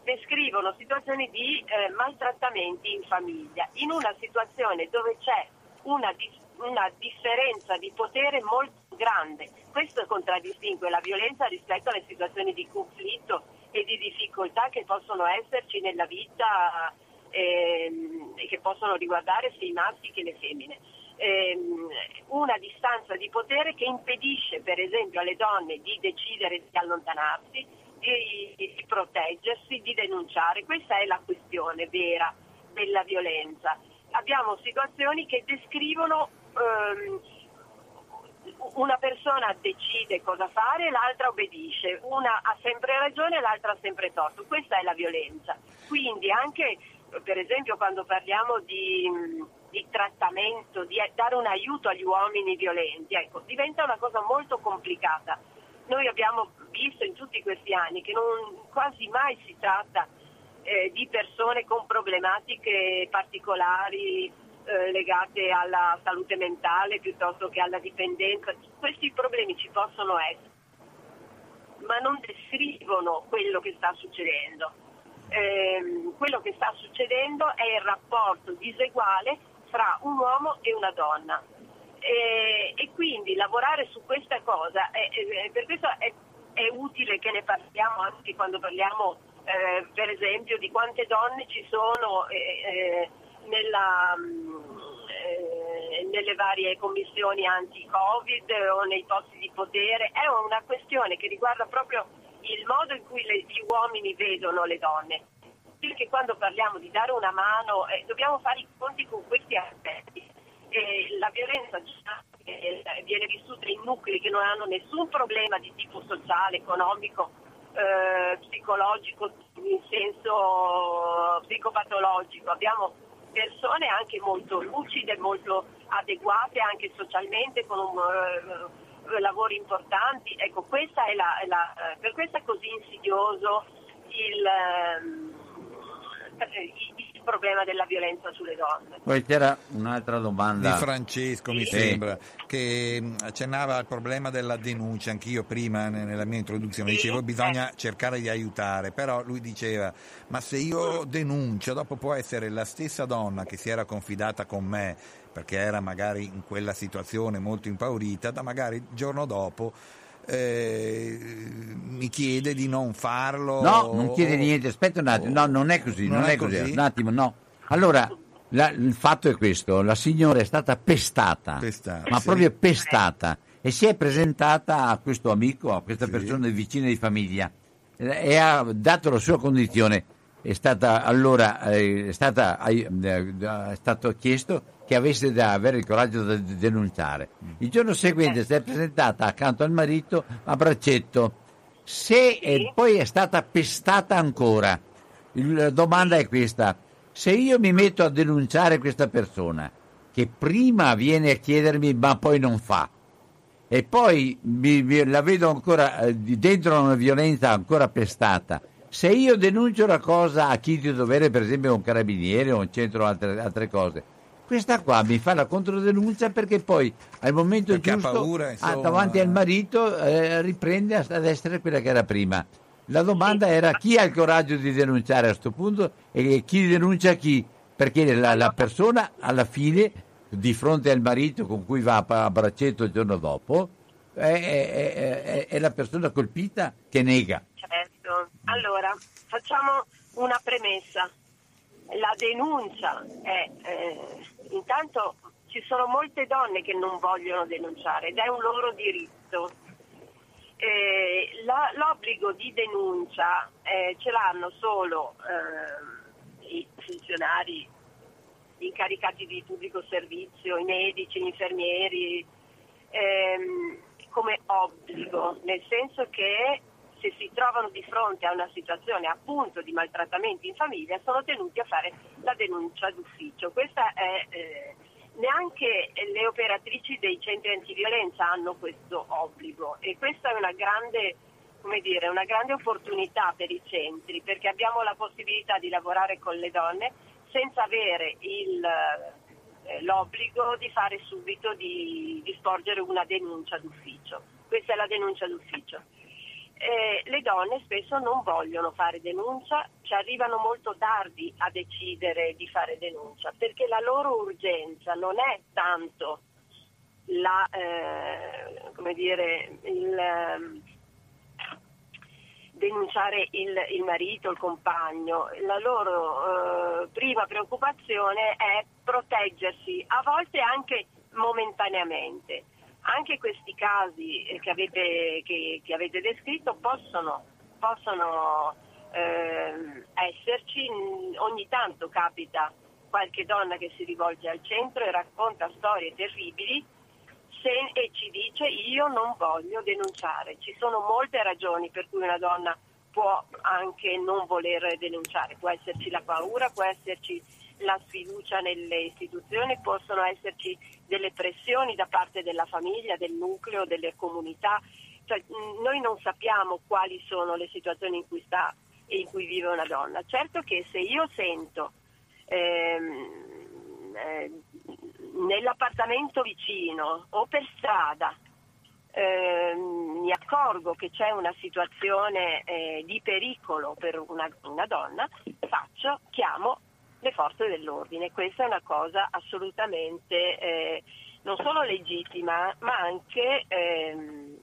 C: descrivono situazioni di eh, maltrattamenti in famiglia, in una situazione dove c'è una, una differenza di potere molto grande. Questo contraddistingue la violenza rispetto alle situazioni di conflitto e di difficoltà che possono esserci nella vita ehm, e che possono riguardare sia i maschi che le femmine. Ehm, una distanza di potere che impedisce per esempio alle donne di decidere di allontanarsi, di, di proteggersi, di denunciare. Questa è la questione vera della violenza. Abbiamo situazioni che descrivono ehm, una persona decide cosa fare, l'altra obbedisce, una ha sempre ragione, l'altra ha sempre torto. Questa è la violenza. Quindi anche per esempio quando parliamo di, di trattamento, di dare un aiuto agli uomini violenti, ecco, diventa una cosa molto complicata. Noi abbiamo visto in tutti questi anni che non, quasi mai si tratta eh, di persone con problematiche particolari eh, legate alla salute mentale piuttosto che alla dipendenza. Questi problemi ci possono essere, ma non descrivono quello che sta succedendo. Eh, quello che sta succedendo è il rapporto diseguale fra un uomo e una donna. E, e quindi lavorare su questa cosa, è, è, per questo è, è, utile che ne parliamo anche quando parliamo eh, per esempio di quante donne ci sono eh, eh nella, eh, nelle varie commissioni anti-Covid o nei posti di potere, è una questione che riguarda proprio il modo in cui le, gli uomini vedono le donne. Perché quando parliamo di dare una mano eh, dobbiamo fare i conti con questi aspetti. Eh, la violenza viene vissuta in nuclei che non hanno nessun problema di tipo sociale, economico, eh, psicologico, in senso psicopatologico. Abbiamo persone anche molto lucide, molto adeguate anche socialmente, con un, uh, lavori importanti. Ecco, questa è la, la, eh, per questo è così insidioso il, uh, problema della violenza sulle donne.
A: Poi c'era un'altra domanda
B: di Francesco, sì. mi sembra, che mm, accennava al problema della denuncia, anch'io prima nella mia introduzione sì. dicevo bisogna eh. cercare di aiutare, però lui diceva ma se io denuncio dopo può essere la stessa donna che si era confidata con me perché era magari in quella situazione molto impaurita, da magari il giorno dopo eh, mi chiede di non farlo.
A: No, non chiede niente, aspetta un attimo, no, non è così, non, non è, è così. così, un attimo, no. Allora, la, il fatto è questo, la signora è stata pestata, pestata ma sì. proprio pestata, e si è presentata a questo amico, a questa sì. persona vicina di famiglia, e ha dato la sua condizione. È stata allora è, stata, è stato chiesto che avesse da avere il coraggio di denunciare. Il giorno seguente si è presentata accanto al marito a braccetto. Se è, poi è stata pestata ancora, la domanda è questa: se io mi metto a denunciare questa persona, che prima viene a chiedermi ma poi non fa, e poi mi, mi, la vedo ancora eh, dentro una violenza ancora pestata, se io denuncio una cosa a chi di dovere, per esempio un carabiniere o un centro altre, altre cose, questa qua mi fa la controdenuncia perché poi al momento perché giusto paura, insomma... davanti al marito eh, riprende ad essere quella che era prima. La domanda era chi ha il coraggio di denunciare a questo punto e chi denuncia chi, perché la, la, persona alla fine di fronte al marito con cui va a braccetto il giorno dopo è, è, è, è la persona colpita che nega.
C: Certo, allora facciamo una premessa. La denuncia è eh, intanto ci sono molte donne che non vogliono denunciare ed è un loro diritto. Eh, la, l'obbligo di denuncia eh, ce l'hanno solo eh, i funzionari incaricati di pubblico servizio, i medici, gli infermieri, ehm, come obbligo, nel senso che se si trovano di fronte a una situazione appunto di maltrattamenti in famiglia sono tenuti a fare la denuncia d'ufficio. Questa è, eh, neanche le operatrici dei centri antiviolenza hanno questo obbligo e questa è una grande dire, una grande opportunità per i centri perché abbiamo la possibilità di lavorare con le donne senza avere il, eh, l'obbligo di fare subito di, di sporgere una denuncia d'ufficio. Questa è la denuncia d'ufficio. Eh, le donne spesso non vogliono fare denuncia, ci arrivano molto tardi a decidere di fare denuncia, perché la loro urgenza non è tanto la, eh, dire, il, eh, denunciare il, il, marito, il compagno, la loro eh, prima preoccupazione è proteggersi, a volte anche momentaneamente anche questi casi che avete, che, che avete descritto possono, possono eh, esserci, ogni tanto capita qualche donna che si rivolge al centro e racconta storie terribili se, e ci dice io non voglio denunciare. Ci sono molte ragioni per cui una donna può anche non voler denunciare, può esserci la paura, può esserci la sfiducia nelle istituzioni, possono esserci delle pressioni da parte della famiglia, del nucleo, delle comunità. Cioè, noi non sappiamo quali sono le situazioni in cui sta e in cui vive una donna. Certo che se io sento ehm, eh, nell'appartamento vicino o per strada eh, mi accorgo che c'è una situazione eh, di pericolo per una, una, donna, faccio, chiamo forze dell'ordine. Questa è una cosa assolutamente eh, non solo legittima, ma anche ehm,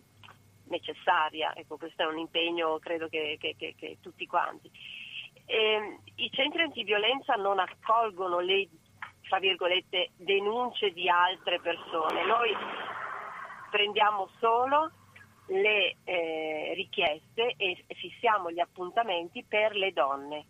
C: necessaria. Ecco, questo è un impegno, credo che, che, che, che tutti quanti. Eh, I centri antiviolenza non accolgono le tra virgolette, denunce di altre persone. Noi prendiamo solo le eh, richieste e fissiamo gli appuntamenti per le donne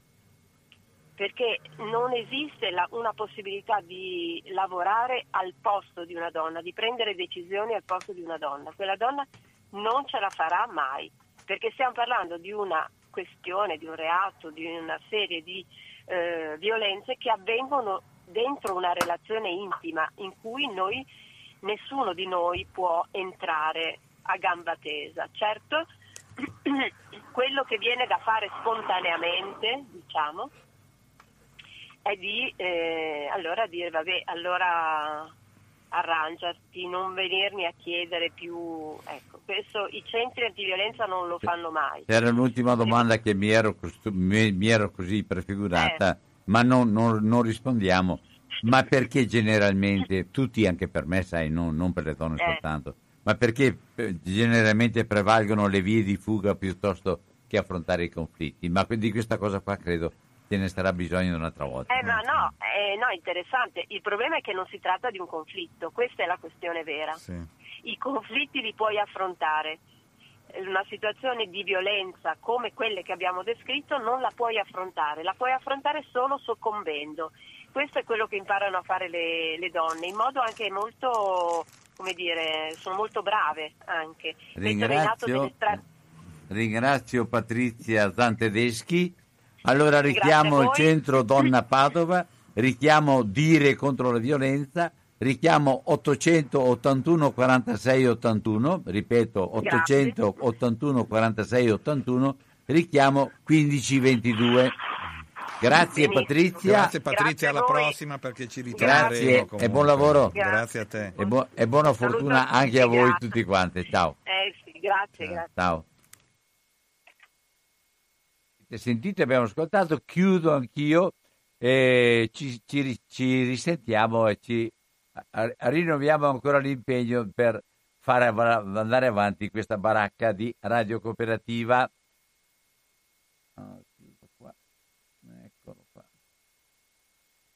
C: perché non esiste la, una possibilità di lavorare al posto di una donna, di prendere decisioni al posto di una donna. Quella donna non ce la farà mai, perché stiamo parlando di una questione, di un reato, di una serie di eh, violenze che avvengono dentro una relazione intima in cui noi, nessuno di noi può entrare a gamba tesa. Certo, quello che viene da fare spontaneamente, diciamo, è di eh, allora dire vabbè, allora arrangiati, non venirmi a chiedere più, ecco, questo i centri antiviolenza non lo fanno mai.
A: Era l'ultima domanda che mi ero, mi, mi ero così prefigurata, eh. ma non, non, non, rispondiamo. Ma perché generalmente, tutti anche per me, sai, non, non per le donne eh. soltanto, ma perché eh, generalmente prevalgono le vie di fuga piuttosto che affrontare i conflitti? Ma di questa cosa qua credo ce ne sarà bisogno un'altra volta.
C: Eh, ma no, eh, no, interessante. Il problema è che non si tratta di un conflitto, questa è la questione vera. Sì. I conflitti li puoi affrontare. Una situazione di violenza come quelle che abbiamo descritto non la puoi affrontare, la puoi affrontare solo soccombendo. Questo è quello che imparano a fare le, le donne, in modo anche molto, come dire, sono molto brave anche.
A: Ringrazio, ringrazio Patrizia Zantedeschi allora richiamo il centro Donna Padova, richiamo Dire contro la violenza, richiamo 881 46 81, ripeto 881 46 81, richiamo 1522. Grazie Patrizia.
B: Grazie Patrizia, alla prossima perché ci ritroveremo.
A: Grazie comunque. e buon lavoro.
B: Grazie, grazie a te.
A: E, bu- e buona fortuna anche a voi tutti quanti. Ciao.
C: Eh sì, grazie, grazie.
A: Ciao sentite, abbiamo ascoltato, chiudo anch'io, e ci, ci, ci risentiamo e ci rinnoviamo ancora l'impegno per fare andare avanti questa baracca di radio cooperativa.